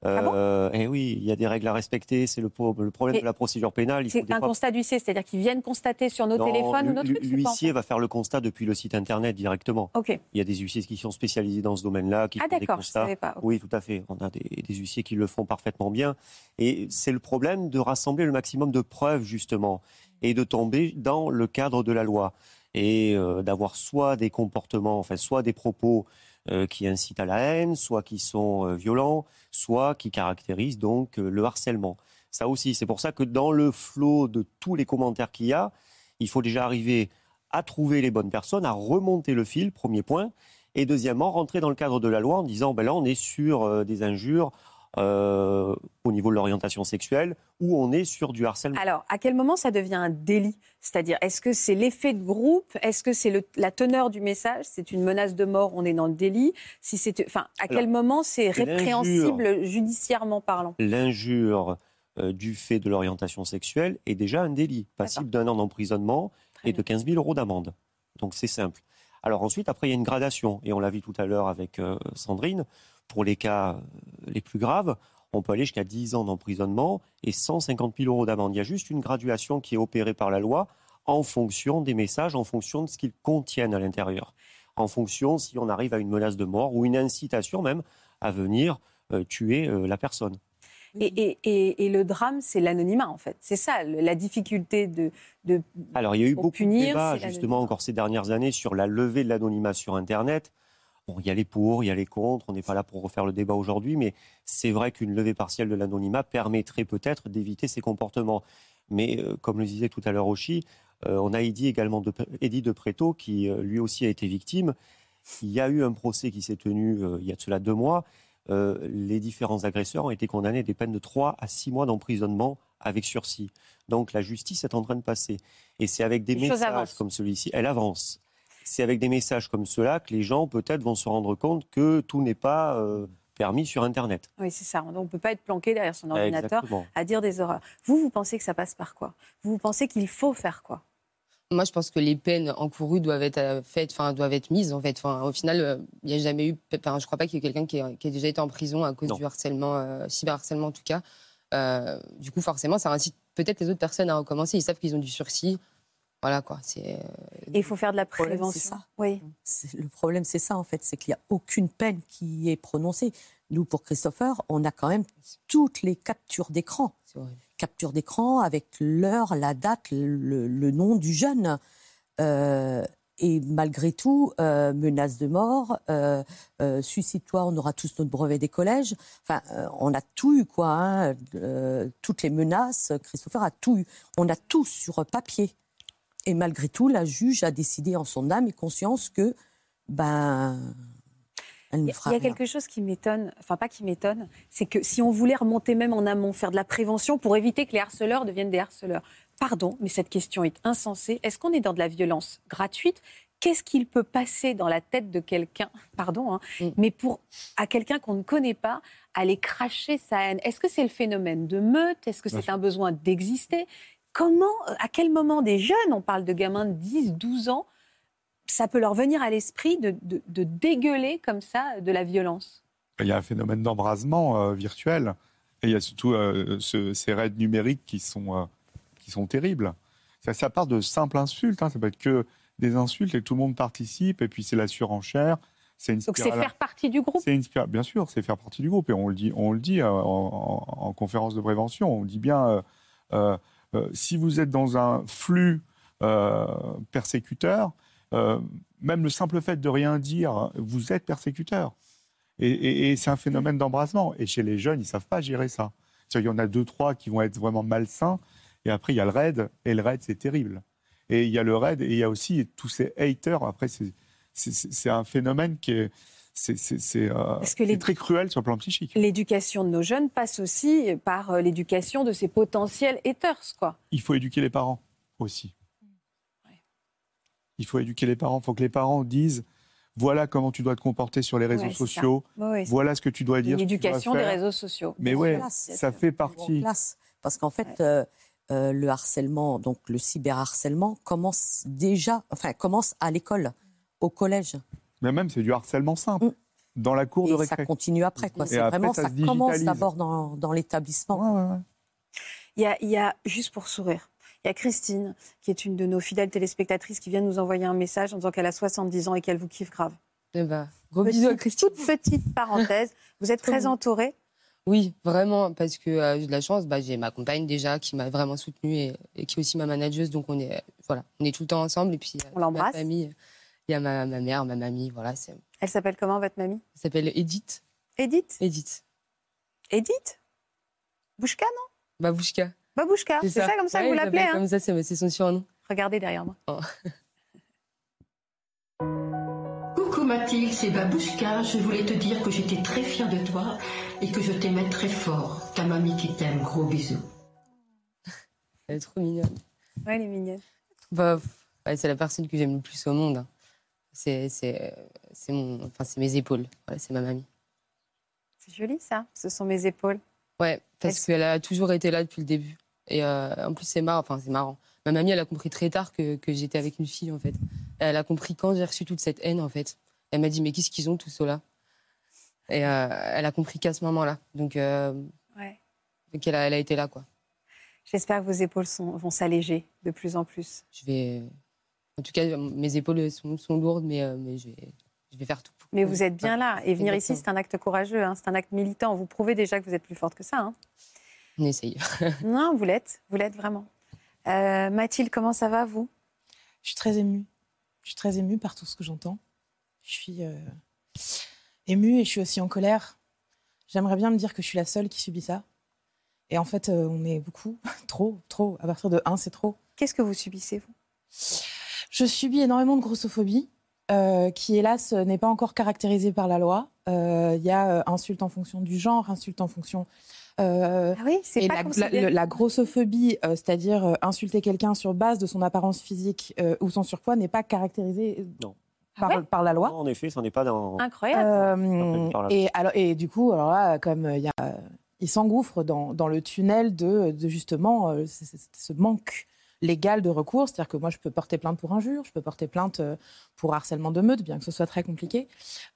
Ah
euh, et oui, il y a des règles à respecter. C'est le, le, problème de la procédure pénale.
C'est un constat d'huissier, c'est-à-dire qu'ils viennent constater sur nos téléphones ou nos trucs
L'huissier va faire le constat depuis le site internet directement. Il y a des huissiers qui sont spécialisés dans ce domaine-là, qui
ah,
font des constats.
Je pas.
Oui, tout à fait. On a des, des huissiers qui le font parfaitement bien. Et c'est le problème de rassembler le maximum de preuves, justement, et de tomber dans le cadre de la loi. Et euh, d'avoir soit des comportements, enfin, soit des propos euh, qui incitent à la haine, soit qui sont euh, violents, soit qui caractérisent donc euh, le harcèlement. Ça aussi, c'est pour ça que dans le flot de tous les commentaires qu'il y a, il faut déjà arriver à trouver les bonnes personnes, à remonter le fil, premier point, et deuxièmement, rentrer dans le cadre de la loi en disant, ben là, on est sur des injures, euh, au niveau de l'orientation sexuelle ou on est sur du harcèlement.
Alors, à quel moment ça devient un délit? C'est-à-dire, est-ce que c'est l'effet de groupe? Est-ce que c'est la teneur du message? C'est une menace de mort, on est dans le délit. Si c'est, enfin, À quel moment c'est répréhensible judiciairement parlant?
L'injure euh, du fait de l'orientation sexuelle est déjà un délit, passible d'un an d'emprisonnement et de 15 000 euros d'amende. Donc c'est simple. Alors ensuite, après, il y a une gradation, et on l'a vu tout à l'heure avec euh, Sandrine pour les cas euh, les plus graves, on peut aller jusqu'à 10 ans d'emprisonnement et 150 000 euros d'amende. Il y a juste une graduation qui est opérée par la loi en fonction des messages, en fonction de ce qu'ils contiennent à l'intérieur, en fonction si on arrive à une menace de mort ou une incitation même à venir euh, tuer euh, la personne.
Et, le drame, c'est l'anonymat, en fait. C'est ça, la difficulté de, de
Alors, il y a eu beaucoup punir, de débats, justement, encore ces dernières années, sur la levée de l'anonymat sur Internet il y a les pour, il y a les contre, on n'est pas là pour refaire le débat aujourd'hui, mais c'est vrai qu'une levée partielle de l'anonymat permettrait peut-être d'éviter ces comportements. Mais euh, comme le disait tout à l'heure Oshi, euh, on a Eddie également de, de Préto qui euh, lui aussi a été victime. Il y a eu un procès qui s'est tenu il y a de cela deux mois. les différents agresseurs ont été condamnés à des peines de 3 à 6 mois d'emprisonnement avec sursis. Donc la justice est en train de passer. Et c'est avec des messages comme celui-ci, elle avance c'est avec des messages comme cela que les gens peut-être vont se rendre compte que tout n'est pas euh, permis sur Internet.
Oui, c'est ça. On ne peut pas être planqué derrière son ordinateur à dire des horreurs. Vous, vous pensez que ça passe par quoi? Vous, vous pensez qu'il faut faire quoi?
Moi, je pense que les peines encourues doivent être euh, faites, enfin, doivent être mises. En fait, enfin, au final, euh, il n'y a jamais eu. Enfin, je crois pas qu'il y ait quelqu'un qui, ait déjà été en prison à cause du harcèlement, cyberharcèlement en tout cas. du coup, forcément, ça incite peut-être les autres personnes à recommencer. Ils savent qu'ils ont du sursis. Voilà quoi. C'est. Euh,
il faut faire de la prévention.
Ça. Oui. Le problème, c'est ça en fait, c'est qu'il n'y a aucune peine qui est prononcée. Nous, pour Christopher, on a quand même toutes les captures d'écran. Capture d'écran avec l'heure, la date, le, nom du jeune. Euh, et malgré tout, euh, menace de mort, euh, euh, suicide-toi, on aura tous notre brevet des collèges. Enfin, euh, on a tout eu, quoi. hein, toutes les menaces, Christopher a tout eu. On a tout sur papier. Et malgré tout, la juge a décidé en son âme et conscience que, ben, elle
Il y a-
fera
il y a
rien.
quelque chose qui m'étonne, enfin pas qui m'étonne, c'est que si on voulait remonter même en amont, faire de la prévention pour éviter que les harceleurs deviennent des harceleurs. Pardon, mais cette question est insensée. Est-ce qu'on est dans de la violence gratuite? Qu'est-ce qu'il peut passer dans la tête de quelqu'un, pardon, hein,
Mm.
mais pour à quelqu'un qu'on ne connaît pas, aller cracher sa haine Est-ce que c'est le phénomène de meute? Est-ce que c'est un besoin d'exister? Comment, euh, à quel moment des jeunes, on parle de gamins de 10, 12 ans, ça peut leur venir à l'esprit de, de- de dégueuler comme ça de la violence?
Il y a un phénomène d'embrasement euh, virtuel. Et il y a surtout euh, ce- ces raids numériques qui sont, euh, qui sont terribles. Ça, ça part de simples insultes. hein. Ça peut être que des insultes et tout le monde participe. Et puis c'est la surenchère. C'est une
Donc c'est faire partie du groupe?
Une bien sûr, c'est faire partie du groupe et on le dit, on le dit euh, en, en- en conférence de prévention. On dit bien, euh, euh, euh, si vous êtes dans un flux euh, persécuteur, euh, même le simple fait de rien dire, vous êtes persécuteur. Et, c'est un phénomène d'embrasement. Et chez les jeunes, ils savent pas gérer ça. Il y en a deux, trois qui vont être vraiment malsains. Et après, il y a le raid. Et le raid, c'est terrible. Et il y a le raid. Et il y a aussi tous ces haters. Après, c'est un phénomène qui est, c'est euh,
Parce que
c'est
les-
très cruel sur le plan psychique.
L'éducation de nos jeunes passe aussi par euh, l'éducation de ces potentiels haters, quoi.
Il faut éduquer les parents aussi. Il faut éduquer les parents. Il faut que les parents disent voilà comment tu dois te comporter sur les réseaux
Ouais,
sociaux.
Ouais,
Voilà ce que tu dois dire.
L'éducation des réseaux sociaux.
Mais
bien
ça fait partie.
Parce qu'en fait, euh, euh, le harcèlement, donc le cyberharcèlement, commence déjà, enfin, commence à l'école, au collège.
Mais même, c'est du harcèlement simple.
Mm.
Dans la cour de
Et
récré.
ça continue après. Quoi. C'est
après,
vraiment,
ça
commence d'abord dans, dans l'établissement.
Ouais, ouais, ouais.
Il y, a, il y a, juste pour sourire, il y a Christine, qui est une de nos fidèles téléspectatrices, qui vient de nous envoyer un message en disant qu'elle a 70 ans et qu'elle vous kiffe grave.
Eh ben, gros
Petite-
bisous à Christine.
Toute petite parenthèse, vous êtes très entourée.
Oui, vraiment, parce que euh, j'ai de la chance. Bah, j'ai ma compagne déjà qui m'a vraiment soutenue et, et qui est aussi ma manageuse. Donc on est, voilà, on est tout le temps ensemble. Et puis euh,
On l'embrasse.
Ma famille, il y a ma, ma mère, ma mamie. Voilà, c'est,
Elle s'appelle comment, votre mamie?
Elle s'appelle Edith.
Edith?
Edith.
Edith? Bouchka, non?
Babouchka.
Babouchka, c'est ça. comme ça que vous l'appelez hein
Comme ça, c'est, c'est son surnom.
Regardez derrière moi.
Coucou Mathilde, c'est Babouchka. Je voulais te dire que j'étais très fière de toi et que je t'aimais très fort. Ta mamie qui t'aime. Gros bisous.
Elle est trop mignonne.
Ouais, elle est mignonne.
Bah, c'est la personne que j'aime le plus au monde. C'est, mon, enfin, c'est mes épaules. Voilà, c'est ma mamie.
C'est joli ça. Ce sont mes épaules.
Ouais, parce qu'elle a toujours été là depuis le début. Et euh, en plus, c'est marrant. Enfin, c'est marrant. Ma mamie, elle a compris très tard que, que j'étais avec une fille, en fait. Elle a compris quand j'ai reçu toute cette haine, en fait. Elle m'a dit, mais qu'est-ce qu'ils ont, tous ceux-là? Et euh, elle a compris qu'à ce moment-là. Donc, euh,
Ouais.
donc elle, a, elle a été là, quoi.
J'espère que vos épaules sont- vont s'alléger de plus en plus.
Je vais. En tout cas, mes épaules sont, sont lourdes, mais, euh, mais je, vais, je vais faire tout. pour
Mais vous êtes bien là. Et venir ici, c'est un acte courageux, hein. c'est un acte militant. Vous prouvez déjà que vous êtes plus forte que ça. hein.
On essaye.
Non, vous l'êtes. Vous l'êtes vraiment. Euh, Mathilde, comment ça va, vous?
Je suis très émue. Je suis très émue par tout ce que j'entends. Je suis euh, émue et je suis aussi en colère. J'aimerais bien me dire que je suis la seule qui subit ça. Et en fait, euh, on est beaucoup, trop, trop. À partir de 1, c'est trop.
Qu'est-ce que vous subissez, vous?
Je subis énormément de grossophobie, euh, qui hélas n'est pas encore caractérisée par la loi. Euh, Il y a euh, insulte en fonction du genre, insulte en fonction. euh,
Ah oui, c'est pas
la, la- la grossophobie, euh, c'est-à-dire euh, insulter quelqu'un sur base de son apparence physique euh, ou son surpoids, n'est pas caractérisée
Non.
par,
Ah ouais
par la loi.
Non, en effet, ça n'est pas dans.
Incroyable.
Euh, et, alors, et du coup, alors là, comme euh, il y a, il s'engouffre dans, dans le tunnel de, de justement euh, ce, ce- ce manque légal de recours. C'est-à-dire que moi, je peux porter plainte pour injure, je peux porter plainte euh, pour harcèlement de meute, bien que ce soit très compliqué.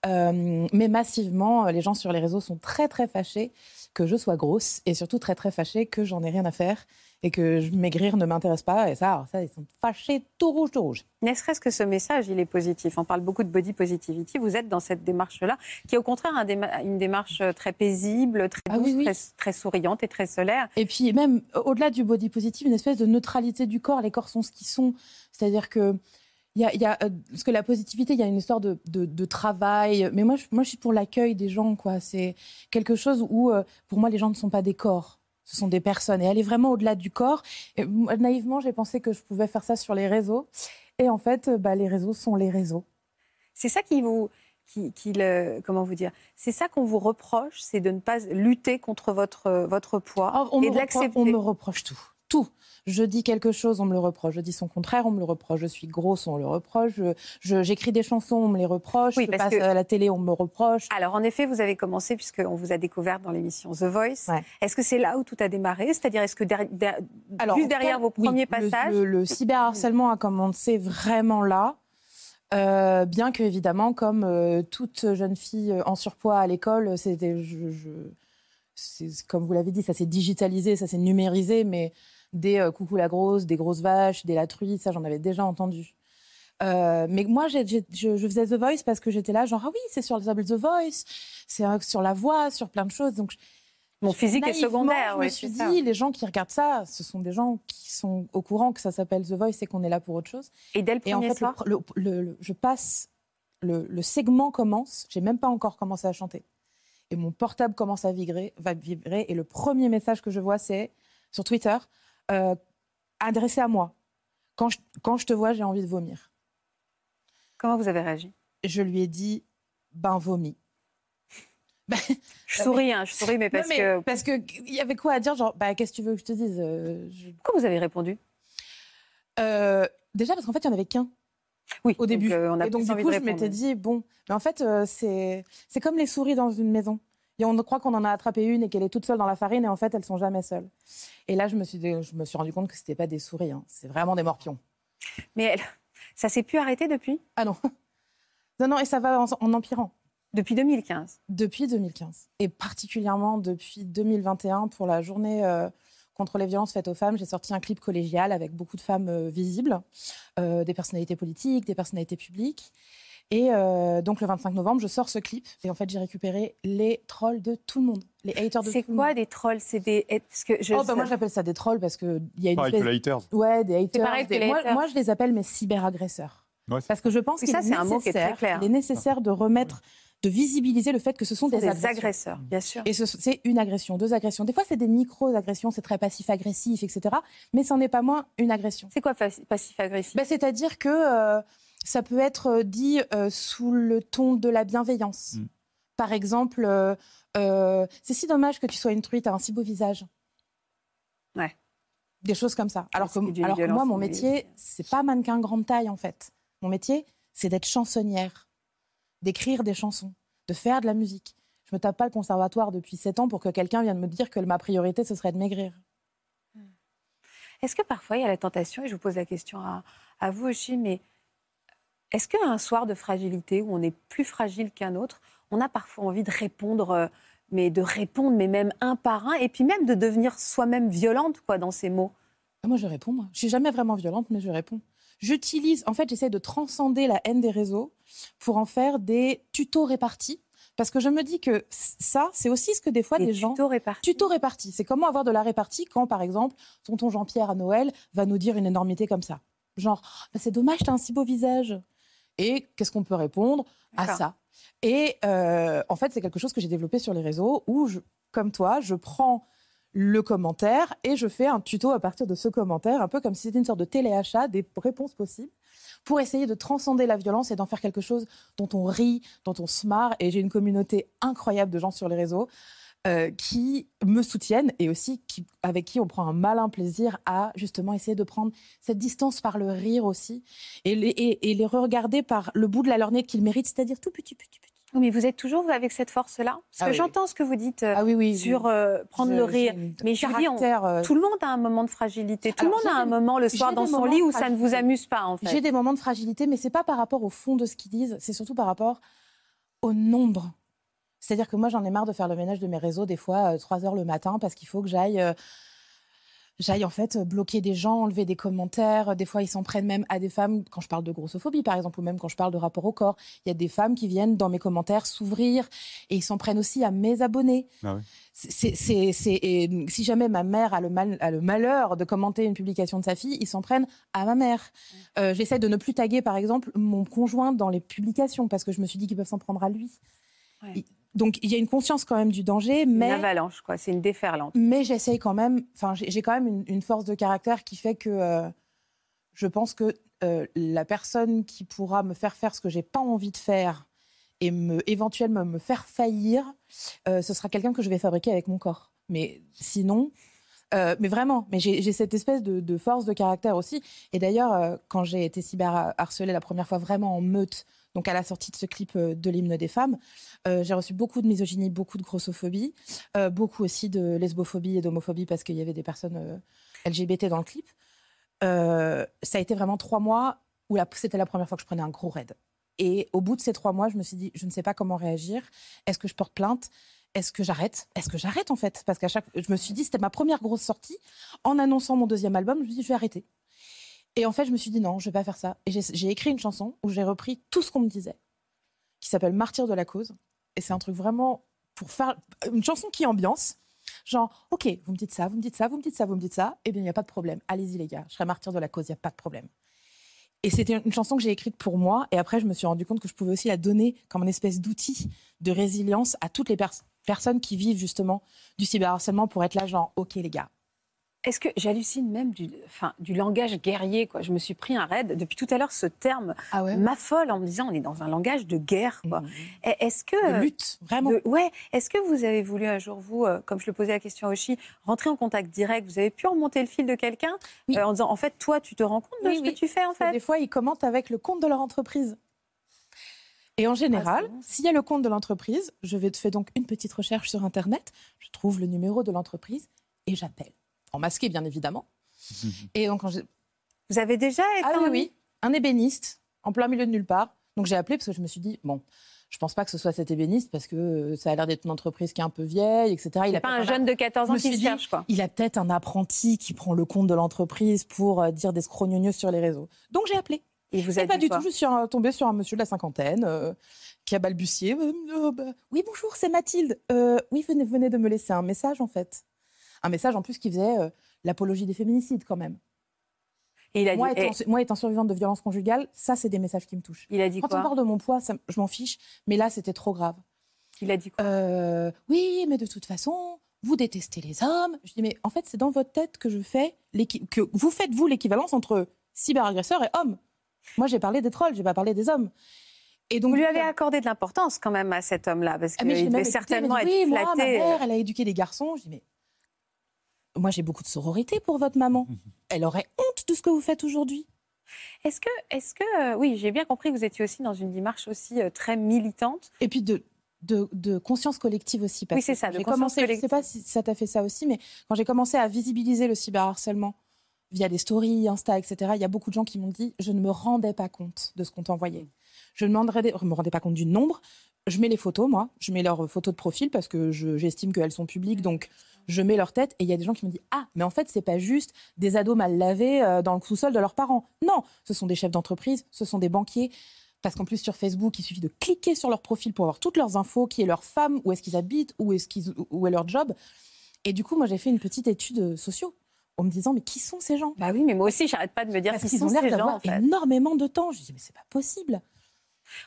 Euh, mais massivement, euh, les gens sur les réseaux sont très, très fâchés que je sois grosse et surtout très, très fâchés que j'en ai rien à faire et que je- maigrir ne m'intéresse pas. Et ça, ça, ils sont fâchés tout rouge, tout rouge.
Ne serait-ce que ce message, il est positif. On parle beaucoup de body positivity. Vous êtes dans cette démarche-là, qui est au contraire un déma- une démarche euh, très paisible, très
Ah
douce,
oui, oui.
Très, très souriante et très solaire.
Et puis même euh, au-delà du body positive, une espèce de neutralité du corps. Les corps sont ce qu'ils sont. C'est-à-dire que Il y a, il y a, euh, parce que la positivité, il y a une histoire de, de, de travail. Mais moi, je, moi, je suis pour l'accueil des gens. quoi. C'est quelque chose où, pour moi, les gens ne sont pas des corps. Ce sont des personnes. Et aller vraiment au-delà du corps. Et, naïvement, j'ai pensé que je pouvais faire ça sur les réseaux. Et en fait, euh, bah, les réseaux sont les réseaux.
C'est ça qui vous. Qui, qui le, comment vous dire C'est ça qu'on vous reproche, c'est de ne pas lutter contre votre, votre poids
Ah,
et de l'accepter.
on me reproche tout. Tout. Je dis quelque chose, on me le reproche. Je dis son contraire, on me le reproche. Je suis grosse, on me le reproche. J'écris des chansons, on me les reproche.
Oui,
je passe
que-
à la télé, on me reproche.
Alors, en effet, vous avez commencé, puisqu'on vous a découvert dans l'émission The Voice.
Ouais.
Est-ce que c'est là où tout a démarré? C'est-à-dire, est-ce que
Alors,
juste derrière
cas,
vos premiers passages
Le, le cyberharcèlement a commencé vraiment là. Euh, bien que, évidemment, comme euh, toute jeune fille euh, en surpoids à l'école, c'était. Je, je- c'est- comme vous l'avez dit, ça s'est digitalisé, ça s'est numérisé, mais des euh, coucou la grosse, des grosses vaches, des la truie, ça j'en avais déjà entendu. Euh, mais moi, je, je faisais The Voice parce que j'étais là, genre, ah oui, c'est sur The Voice, c'est euh, sur la voix, sur plein de choses. Donc,
Mon physique est secondaire,
Je me suis dit,
ça.
les gens qui regardent ça, ce sont des gens qui sont au courant que ça s'appelle The Voice et qu'on est là pour autre chose.
Et dès le
Et en
premier
fait,
soir
le, le- le- je passe, le, le segment commence, j'ai même pas encore commencé à chanter. Et mon portable commence à vibrer, va vibrer. Et le premier message que je vois, c'est sur Twitter, euh, adressé à moi. Quand je, quand je te vois, j'ai envie de vomir.
Comment vous avez réagi?
Je lui ai dit, ben vomis.
Je souris, hein, je souris, mais parce
Non, mais
que.
Parce qu'il y avait quoi à dire Genre, bah, qu'est-ce que tu veux que je te dise Euh, je-
Pourquoi vous avez répondu?
Euh, Déjà parce qu'en fait, il n'y en avait qu'un.
Oui,
au début.
donc, euh, on a
et donc, du coup, je m'étais dit, bon, mais en fait, euh, c'est comme les souris dans une maison. Et on croit qu'on en a attrapé une et qu'elle est toute seule dans la farine, et en fait, elles sont jamais seules. Et là, je me suis, je me suis rendu compte que c'était pas des souris, hein. c'est vraiment des morpions.
Mais elle- ça s'est pu arrêter depuis?
Ah non. Non, non, et ça va en, en empirant.
Depuis 2015.
Depuis 2015. Et particulièrement depuis 2021, pour la journée euh, contre les violences faites aux femmes, j'ai sorti un clip collégial avec beaucoup de femmes euh, visibles, euh, des personnalités politiques, des personnalités publiques. Et euh, donc le 25 novembre, je sors ce clip. Et en fait, j'ai récupéré les trolls de tout le monde, les haters de tout
C'est
le
quoi
monde.
des trolls? C'est des. Parce que je...
Oh, bah, moi, j'appelle ça des trolls parce qu'il y a une
Pareil que
espèce...
les haters.
Ouais, des haters.
pareil que
des-
les haters.
moi, je les appelle mes cyberagresseurs.
Ouais, c'est-
Parce que je pense qu'il
ça,
est,
c'est un mot qui est très
nécessaire-
clair.
il est nécessaire de remettre, de visibiliser le fait que ce sont
Ce sont
des,
des agresseurs, bien sûr.
Et ce- c'est une agression, deux agressions. Des fois, c'est des micro-agressions, c'est très passif-agressif, etc. Mais ça n'en est pas moins une agression.
C'est quoi passif-agressif?
Ben, C'est-à-dire que euh, ça peut être euh, dit euh, sous le ton de la bienveillance.
Mm.
Par exemple, euh, euh, c'est si dommage que tu sois une truite, t'as un si beau visage.
Ouais.
Des choses comme ça. Alors que, alors que moi, mon métier, c'est pas mannequin grande taille, en fait. Mon métier, c'est d'être chansonnière, d'écrire des chansons, de faire de la musique. Je me tape pas le conservatoire depuis 7 ans pour que quelqu'un vienne me dire que ma priorité, ce serait de maigrir.
Est-ce que parfois il y a la tentation, et je vous pose la question à, à vous aussi, mais est-ce qu'un soir de fragilité où on est plus fragile qu'un autre, on a parfois envie de répondre, euh, mais de répondre, mais même un par un, et puis même de devenir soi-même violente quoi dans ces mots?
Ah, Moi, je réponds. Moi. Je suis jamais vraiment violente, mais je réponds. J'utilise, en fait, j'essaie de transcender la haine des réseaux pour en faire des tutos répartis. Parce que je me dis que ça, c'est aussi ce que des fois
Des
des gens.
tutos répartis.
Tuto réparti. C'est comment avoir de la répartie quand, par exemple, tonton Jean-Pierre à Noël va nous dire une énormité comme ça. Genre, Bah, c'est dommage, t'as un si beau visage. Et qu'est-ce qu'on peut répondre à ça? Et euh, en fait, c'est quelque chose que j'ai développé sur les réseaux où, je, comme toi, je prends le commentaire et je fais un tuto à partir de ce commentaire, un peu comme si c'était une sorte de téléachat des réponses possibles pour essayer de transcender la violence et d'en faire quelque chose dont on rit, dont on se marre. Et j'ai une communauté incroyable de gens sur les réseaux euh, qui me soutiennent et aussi qui, avec qui on prend un malin plaisir à justement essayer de prendre cette distance par le rire aussi et les, et, et les regarder par le bout de la lorgnette qu'ils méritent, c'est-à-dire tout petit, petit, petit.
Oui, mais vous êtes toujours avec cette force-là? Parce
Ah
que
oui,
j'entends ce que vous dites euh,
Ah oui, oui.
sur euh, prendre
Je-
le rire. Mais je dis, on- Tout le monde a un moment de fragilité. Tout
Alors,
le monde a un moment le soir dans son lit où ça ne vous amuse pas, en fait.
J'ai des moments de fragilité, mais c'est pas par rapport au fond de ce qu'ils disent, c'est surtout par rapport au nombre. C'est-à-dire que moi, j'en ai marre de faire le ménage de mes réseaux des fois euh, 3 heures le matin parce qu'il faut que j'aille euh, j'aille en fait bloquer des gens, enlever des commentaires. Des fois, ils s'en prennent même à des femmes, quand je parle de grossophobie par exemple, ou même quand je parle de rapport au corps. Il y a des femmes qui viennent dans mes commentaires s'ouvrir et ils s'en prennent aussi à mes abonnés.
Ah oui.
C'est- c'est- c'est- et si jamais ma mère a le, mal- a le malheur de commenter une publication de sa fille, ils s'en prennent à ma mère. Euh, J'essaie de ne plus taguer, par exemple, mon conjoint dans les publications parce que je me suis dit qu'ils peuvent s'en prendre à lui.
Ouais.
Donc il y a une conscience quand même du danger,
Une
mais
avalanche, quoi. C'est une déferlante.
mais j'essaye quand même. Enfin, j'ai quand même une, une force de caractère qui fait que euh, je pense que euh, la personne qui pourra me faire faire ce que j'ai pas envie de faire et me éventuellement me faire faillir, euh, ce sera quelqu'un que je vais fabriquer avec mon corps. Mais sinon. euh, mais vraiment, mais j'ai j'ai cette espèce de, de force de caractère aussi. Et d'ailleurs, euh, quand j'ai été cyberharcelée la première fois vraiment en meute, donc à la sortie de ce clip euh, de l'hymne des femmes, euh, j'ai reçu beaucoup de misogynie, beaucoup de grossophobie, euh, beaucoup aussi de lesbophobie et d'homophobie parce qu'il y avait des personnes LGBT dans le clip. Ça a été vraiment trois mois où c'était la première fois que je prenais un gros raid. Et au bout de ces trois mois, je me suis dit, je ne sais pas comment réagir. Est-ce que je porte plainte? Est-ce que j'arrête? Est-ce que j'arrête en fait? Parce qu'à chaque, je me suis dit, c'était ma première grosse sortie. En annonçant mon deuxième album, je me suis dit, je vais arrêter. Et en fait, je me suis dit non, je vais pas faire ça. Et j'ai écrit une chanson où j'ai repris tout ce qu'on me disait, qui s'appelle Martyr de la cause. Et c'est un truc vraiment pour faire une chanson qui ambiance. Genre, ok, vous me dites ça, vous me dites ça, vous me dites ça, vous me dites ça. Eh bien, il n'y a pas de problème. Allez-y, les gars. Je serai martyr de la cause, il n'y a pas de problème. Et c'était une chanson que j'ai écrite pour moi. Et après, je me suis rendu compte que je pouvais aussi la donner comme une espèce d'outil de résilience à toutes les pers- personnes qui vivent justement du cyberharcèlement pour être là, genre, ok, les gars.
Est-ce que j'hallucine même du, enfin, du langage guerrier quoi? Je me suis pris un raid. Depuis tout à l'heure, ce terme
Ah ouais?
m'affole en me disant on est dans un langage de guerre. Quoi.
Mhm.
Et Est-ce que
De lutte, vraiment?
de- ouais. Est-ce que vous avez voulu un jour vous, euh, comme je le posais la question à Oshi, rentrer en contact direct? Vous avez pu remonter le fil de quelqu'un
Oui.
euh, en disant en fait toi tu te rends compte de
Oui,
ce
oui.
que tu fais en fait?
Des fois, ils commentent avec le compte de leur entreprise. Et en général,
Ah,
s'il y a le compte de l'entreprise, je vais faire donc une petite recherche sur Internet, je trouve le numéro de l'entreprise et j'appelle. En masqué, bien évidemment. et donc, quand
Vous avez déjà été
ah oui, oui, un ébéniste, en plein milieu de nulle part. Donc, j'ai appelé parce que je me suis dit, bon, je pense pas que ce soit cet ébéniste parce que euh, ça a l'air d'être une entreprise qui est un peu vieille, etc.
Il
a
pas un jeune de 14
Je
ans qui se cherche quoi.
il a peut-être un apprenti qui prend le compte de l'entreprise pour euh, dire des scrognonieux sur les réseaux. Donc, j'ai appelé.
Il vous a
Et pas du tout, je suis tombée sur un monsieur de la cinquantaine euh, qui a balbutié. Euh, euh, bah, oui, bonjour, c'est Mathilde. Euh, oui, venez, venez de me laisser un message, en fait. Un message, en plus, qui faisait euh, l'apologie des féminicides, quand même.
Et il a
Moi
dit,
étant, moi, étant survivante de violences conjugales, ça, c'est des messages qui me touchent.
il a dit
Quand
quoi
on parle de mon poids, ça- je m'en fiche, mais là, c'était trop grave.
Il a dit quoi
Euh, oui, mais de toute façon, vous détestez les hommes. Je dis, mais en fait, c'est dans votre tête que je fais que vous faites vous l'équivalence entre cyberagresseur et homme. Moi, j'ai parlé des trolls, j'ai pas parlé des hommes. Et donc,
Vous lui avez accordé de l'importance quand même à cet homme-là, parce
ah,
qu'il devait
écouté,
certainement
dit,
être
oui, moi, ma
flatté.
mère, elle a éduqué des garçons. Je dis, mais moi, j'ai beaucoup de sororité pour votre maman. Elle aurait honte de ce que vous faites aujourd'hui.
Est-ce que, est-ce que, euh, oui, j'ai bien compris que vous étiez aussi dans une démarche aussi euh, très militante.
Et puis de, de, de conscience collective aussi. Parce
Oui, c'est ça, de
J'ai
conscience
commencé, je ne sais
collective.
pas si ça t'a fait ça aussi, mais quand j'ai commencé à visibiliser le cyberharcèlement via des stories, Insta, etc., il y a beaucoup de gens qui m'ont dit je ne me rendais pas compte de ce qu'on t'envoyait. Je ne me rendais, pas compte du nombre. Je mets les photos, moi. Je mets leurs photos de profil parce que je- j'estime qu'elles sont publiques. Donc, je mets leur tête. Et il y a des gens qui me disent Ah, mais en fait, c'est pas juste des ados mal lavés euh, dans le sous-sol de leurs parents. Non, ce sont des chefs d'entreprise, ce sont des banquiers. Parce qu'en plus, sur Facebook, il suffit de cliquer sur leur profil pour avoir toutes leurs infos, qui est leur femme, où est-ce qu'ils habitent, où est, qu'ils, où est leur job. Et du coup, moi, j'ai fait une petite étude euh, sociaux en me disant Mais qui sont ces gens?
Bah oui, mais moi aussi, j'arrête pas de me dire
Parce
qui
qu'ils
sont
ont l'air
ces gens.
d'avoir
En fait,
énormément de temps. Je dis Mais c'est pas possible.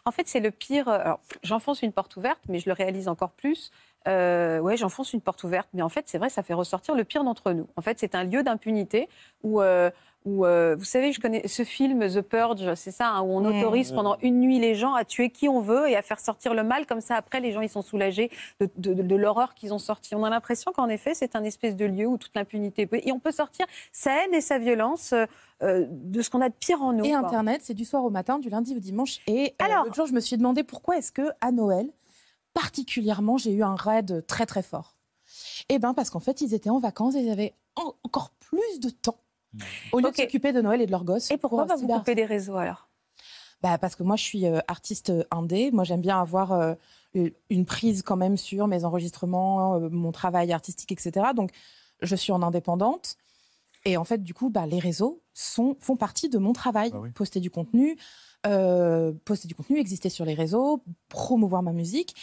En fait, c'est le pire. euh, Alors, j'enfonce une porte ouverte, mais je le réalise encore plus. Euh, ouais, j'enfonce une porte ouverte, mais en fait, c'est vrai, ça fait ressortir le pire d'entre nous. En fait, c'est un lieu d'impunité où, euh, où euh, vous savez, je connais ce film The Purge, c'est ça, hein, où on
Mmh.
autorise pendant une nuit les gens à tuer qui on veut et à faire sortir le mal. Comme ça, après, les gens, ils sont soulagés de, de- de- de l'horreur qu'ils ont sorti. On a l'impression qu'en effet, c'est un espèce de lieu où toute l'impunité peut. Et on peut sortir sa haine et sa violence euh, euh, de ce qu'on a de pire en nous.
Et
quoi.
Internet, c'est du soir au matin, du lundi au dimanche. Et euh,
Alors
l'autre jour, je me suis demandé pourquoi est-ce que à Noël, particulièrement, j'ai eu un raid très très fort. Eh bien, parce qu'en fait, ils étaient en vacances et ils avaient en- encore plus de temps au lieu de s'occuper de Noël et de leurs gosses.
Et pourquoi
pour,
pas
euh,
vous couper des réseaux alors?
Bah, Parce que moi, je suis euh, artiste indé. Moi, j'aime bien avoir euh, une prise quand même sur mes enregistrements, euh, mon travail artistique, etc. Donc, je suis en indépendante. Et en fait, du coup, bah, les réseaux sont, font partie de mon travail.
Bah oui.
Poster du contenu, euh, poster du contenu, exister sur les réseaux, promouvoir ma musique.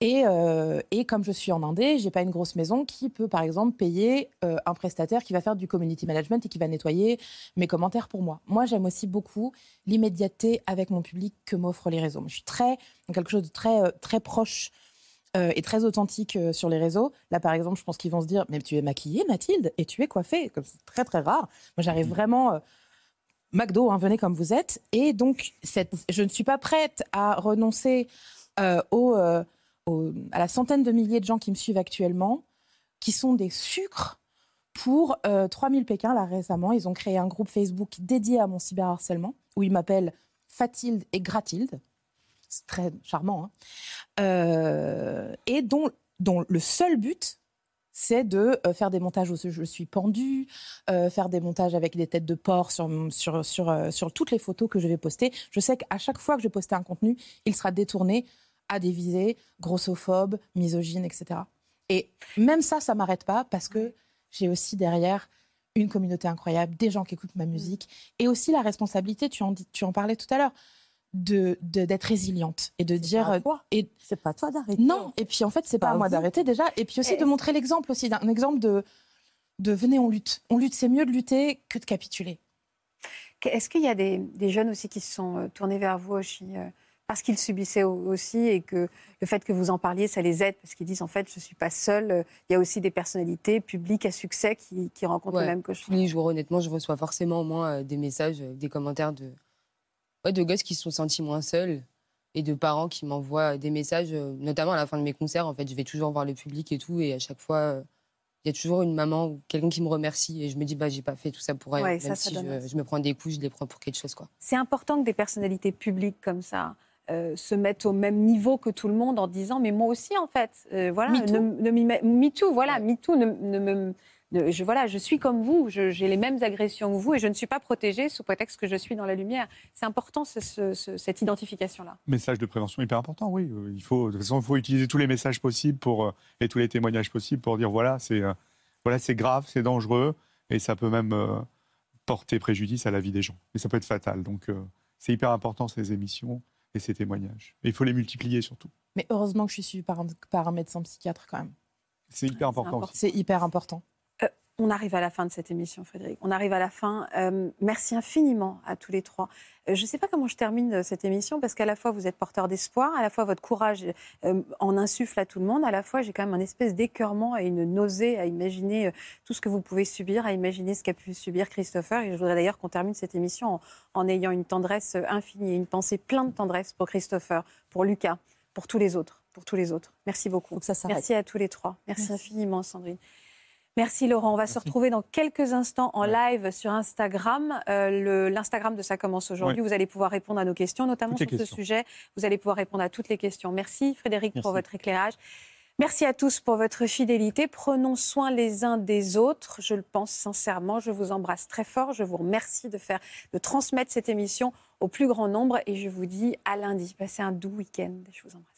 Et, euh, et comme je suis en Indé, j'ai pas une grosse maison qui peut, par exemple, payer euh, un prestataire qui va faire du community management et qui va nettoyer mes commentaires pour moi. Moi, j'aime aussi beaucoup l'immédiateté avec mon public que m'offrent les réseaux. Je suis très quelque chose de très très proche euh, et très authentique euh, sur les réseaux. Là, par exemple, je pense qu'ils vont se dire Mais tu es maquillée, Mathilde, et tu es coiffée? Comme c'est très, très rare. Moi, j'arrive vraiment. euh, McDo, hein, venez comme vous êtes. Et donc, je ne suis pas prête à renoncer euh, euh, à la centaine de milliers de gens qui me suivent actuellement, qui sont des sucres pour euh, 3000 Pékin. Là, récemment, ils ont créé un groupe Facebook dédié à mon cyberharcèlement, où ils m'appellent Fatilde et Gratilde. C'est très charmant. hein. Euh, et dont le seul but, c'est de euh, faire des montages où je suis pendue, euh, faire des montages avec des têtes de porc sur, sur, sur, euh, sur toutes les photos que je vais poster. Je sais qu'à chaque fois que je vais poster un contenu, il sera détourné à des visées grossophobes, misogynes, etc. Et même ça, ça m'arrête pas parce que j'ai aussi derrière une communauté incroyable, des gens qui écoutent ma musique et aussi la responsabilité, tu en, tu en parlais tout à l'heure, de de- d'être résiliente et de dire
à toi.
et
C'est pas à toi d'arrêter.
non et puis en fait c'est pas
Pas
à moi d'arrêter déjà et puis aussi
Et-
de montrer l'exemple aussi d'un exemple de de venez on lutte on lutte c'est mieux de lutter que de capituler
Est-ce qu'il y a des, des jeunes aussi qui se sont euh, tournés vers vous aussi euh, parce qu'ils subissaient au- aussi et que le fait que vous en parliez, ça les aide parce qu'ils disent en fait, je ne suis pas seule. euh, Il y a aussi des personnalités publiques à succès qui, qui rencontrent
Ouais,
le même que je.
Tous les jours, honnêtement, je reçois forcément au moins des messages, des commentaires de, ouais, de gosses qui se sont sentis moins seuls et de parents qui m'envoient des messages, euh, notamment à la fin de mes concerts. En fait, je vais toujours voir le public et tout, et à chaque fois, euh, il y a toujours une maman ou quelqu'un qui me remercie, et je me dis, bah, j'ai pas fait tout ça pour elle.
Ouais,
Même
ça, ça
si je, me prends des coups, je les prends pour quelque chose, quoi.
C'est important que des personnalités publiques comme ça euh, se mettent au même niveau que tout le monde en disant mais moi aussi en fait euh, voilà
Me too.
ne, ne m'y met- me too voilà me too ne, ne me je, voilà, je suis comme vous, j'ai les mêmes agressions que vous et je ne suis pas protégée sous prétexte que je suis dans la lumière. C'est important ce- ce- ce- cette identification-là.
Message de prévention hyper important, oui. Il faut, de toute façon, il faut utiliser tous les messages possibles pour, euh, et tous les témoignages possibles pour dire voilà, c'est euh, voilà, grave, c'est dangereux et ça peut même euh, porter préjudice à la vie des gens. Et ça peut être fatal. Donc, euh, c'est hyper important ces émissions et ces témoignages. Et il faut les multiplier surtout.
mais heureusement que je suis suivie par un, par un médecin psychiatre quand même
C'est hyper important
c'est hyper important
On arrive à la fin de cette émission, Frédéric. On arrive à la fin. Euh, merci infiniment à tous les trois. Euh, je ne sais pas comment je termine euh, cette émission parce qu'à la fois vous êtes porteur d'espoir, à la fois votre courage euh, en insuffle à tout le monde, à la fois j'ai quand même un espèce d'écœurement et une nausée à imaginer tout ce que vous pouvez subir, à imaginer ce qu'a pu subir Christopher. Et je voudrais d'ailleurs qu'on termine cette émission en, en ayant une tendresse infinie, une pensée pleine de tendresse pour Christopher, pour Lucas, pour tous les autres, pour tous les autres. Merci beaucoup.
Ça.
Merci à tous les trois. Merci,
Merci.
infiniment, Sandrine. Merci Laurent. On va se retrouver dans quelques instants en live sur Instagram. Euh, L'Instagram de Ça commence aujourd'hui. Vous allez pouvoir répondre à nos questions, notamment sur ce sujet. Vous allez pouvoir répondre à toutes les questions. Merci Frédéric pour votre éclairage. Merci à tous pour votre fidélité. Prenons soin les uns des autres. Je le pense sincèrement. Je vous embrasse très fort. Je vous remercie de faire, de transmettre cette émission au plus grand nombre. Et je vous dis à lundi. Passez un doux week-end. Je vous embrasse.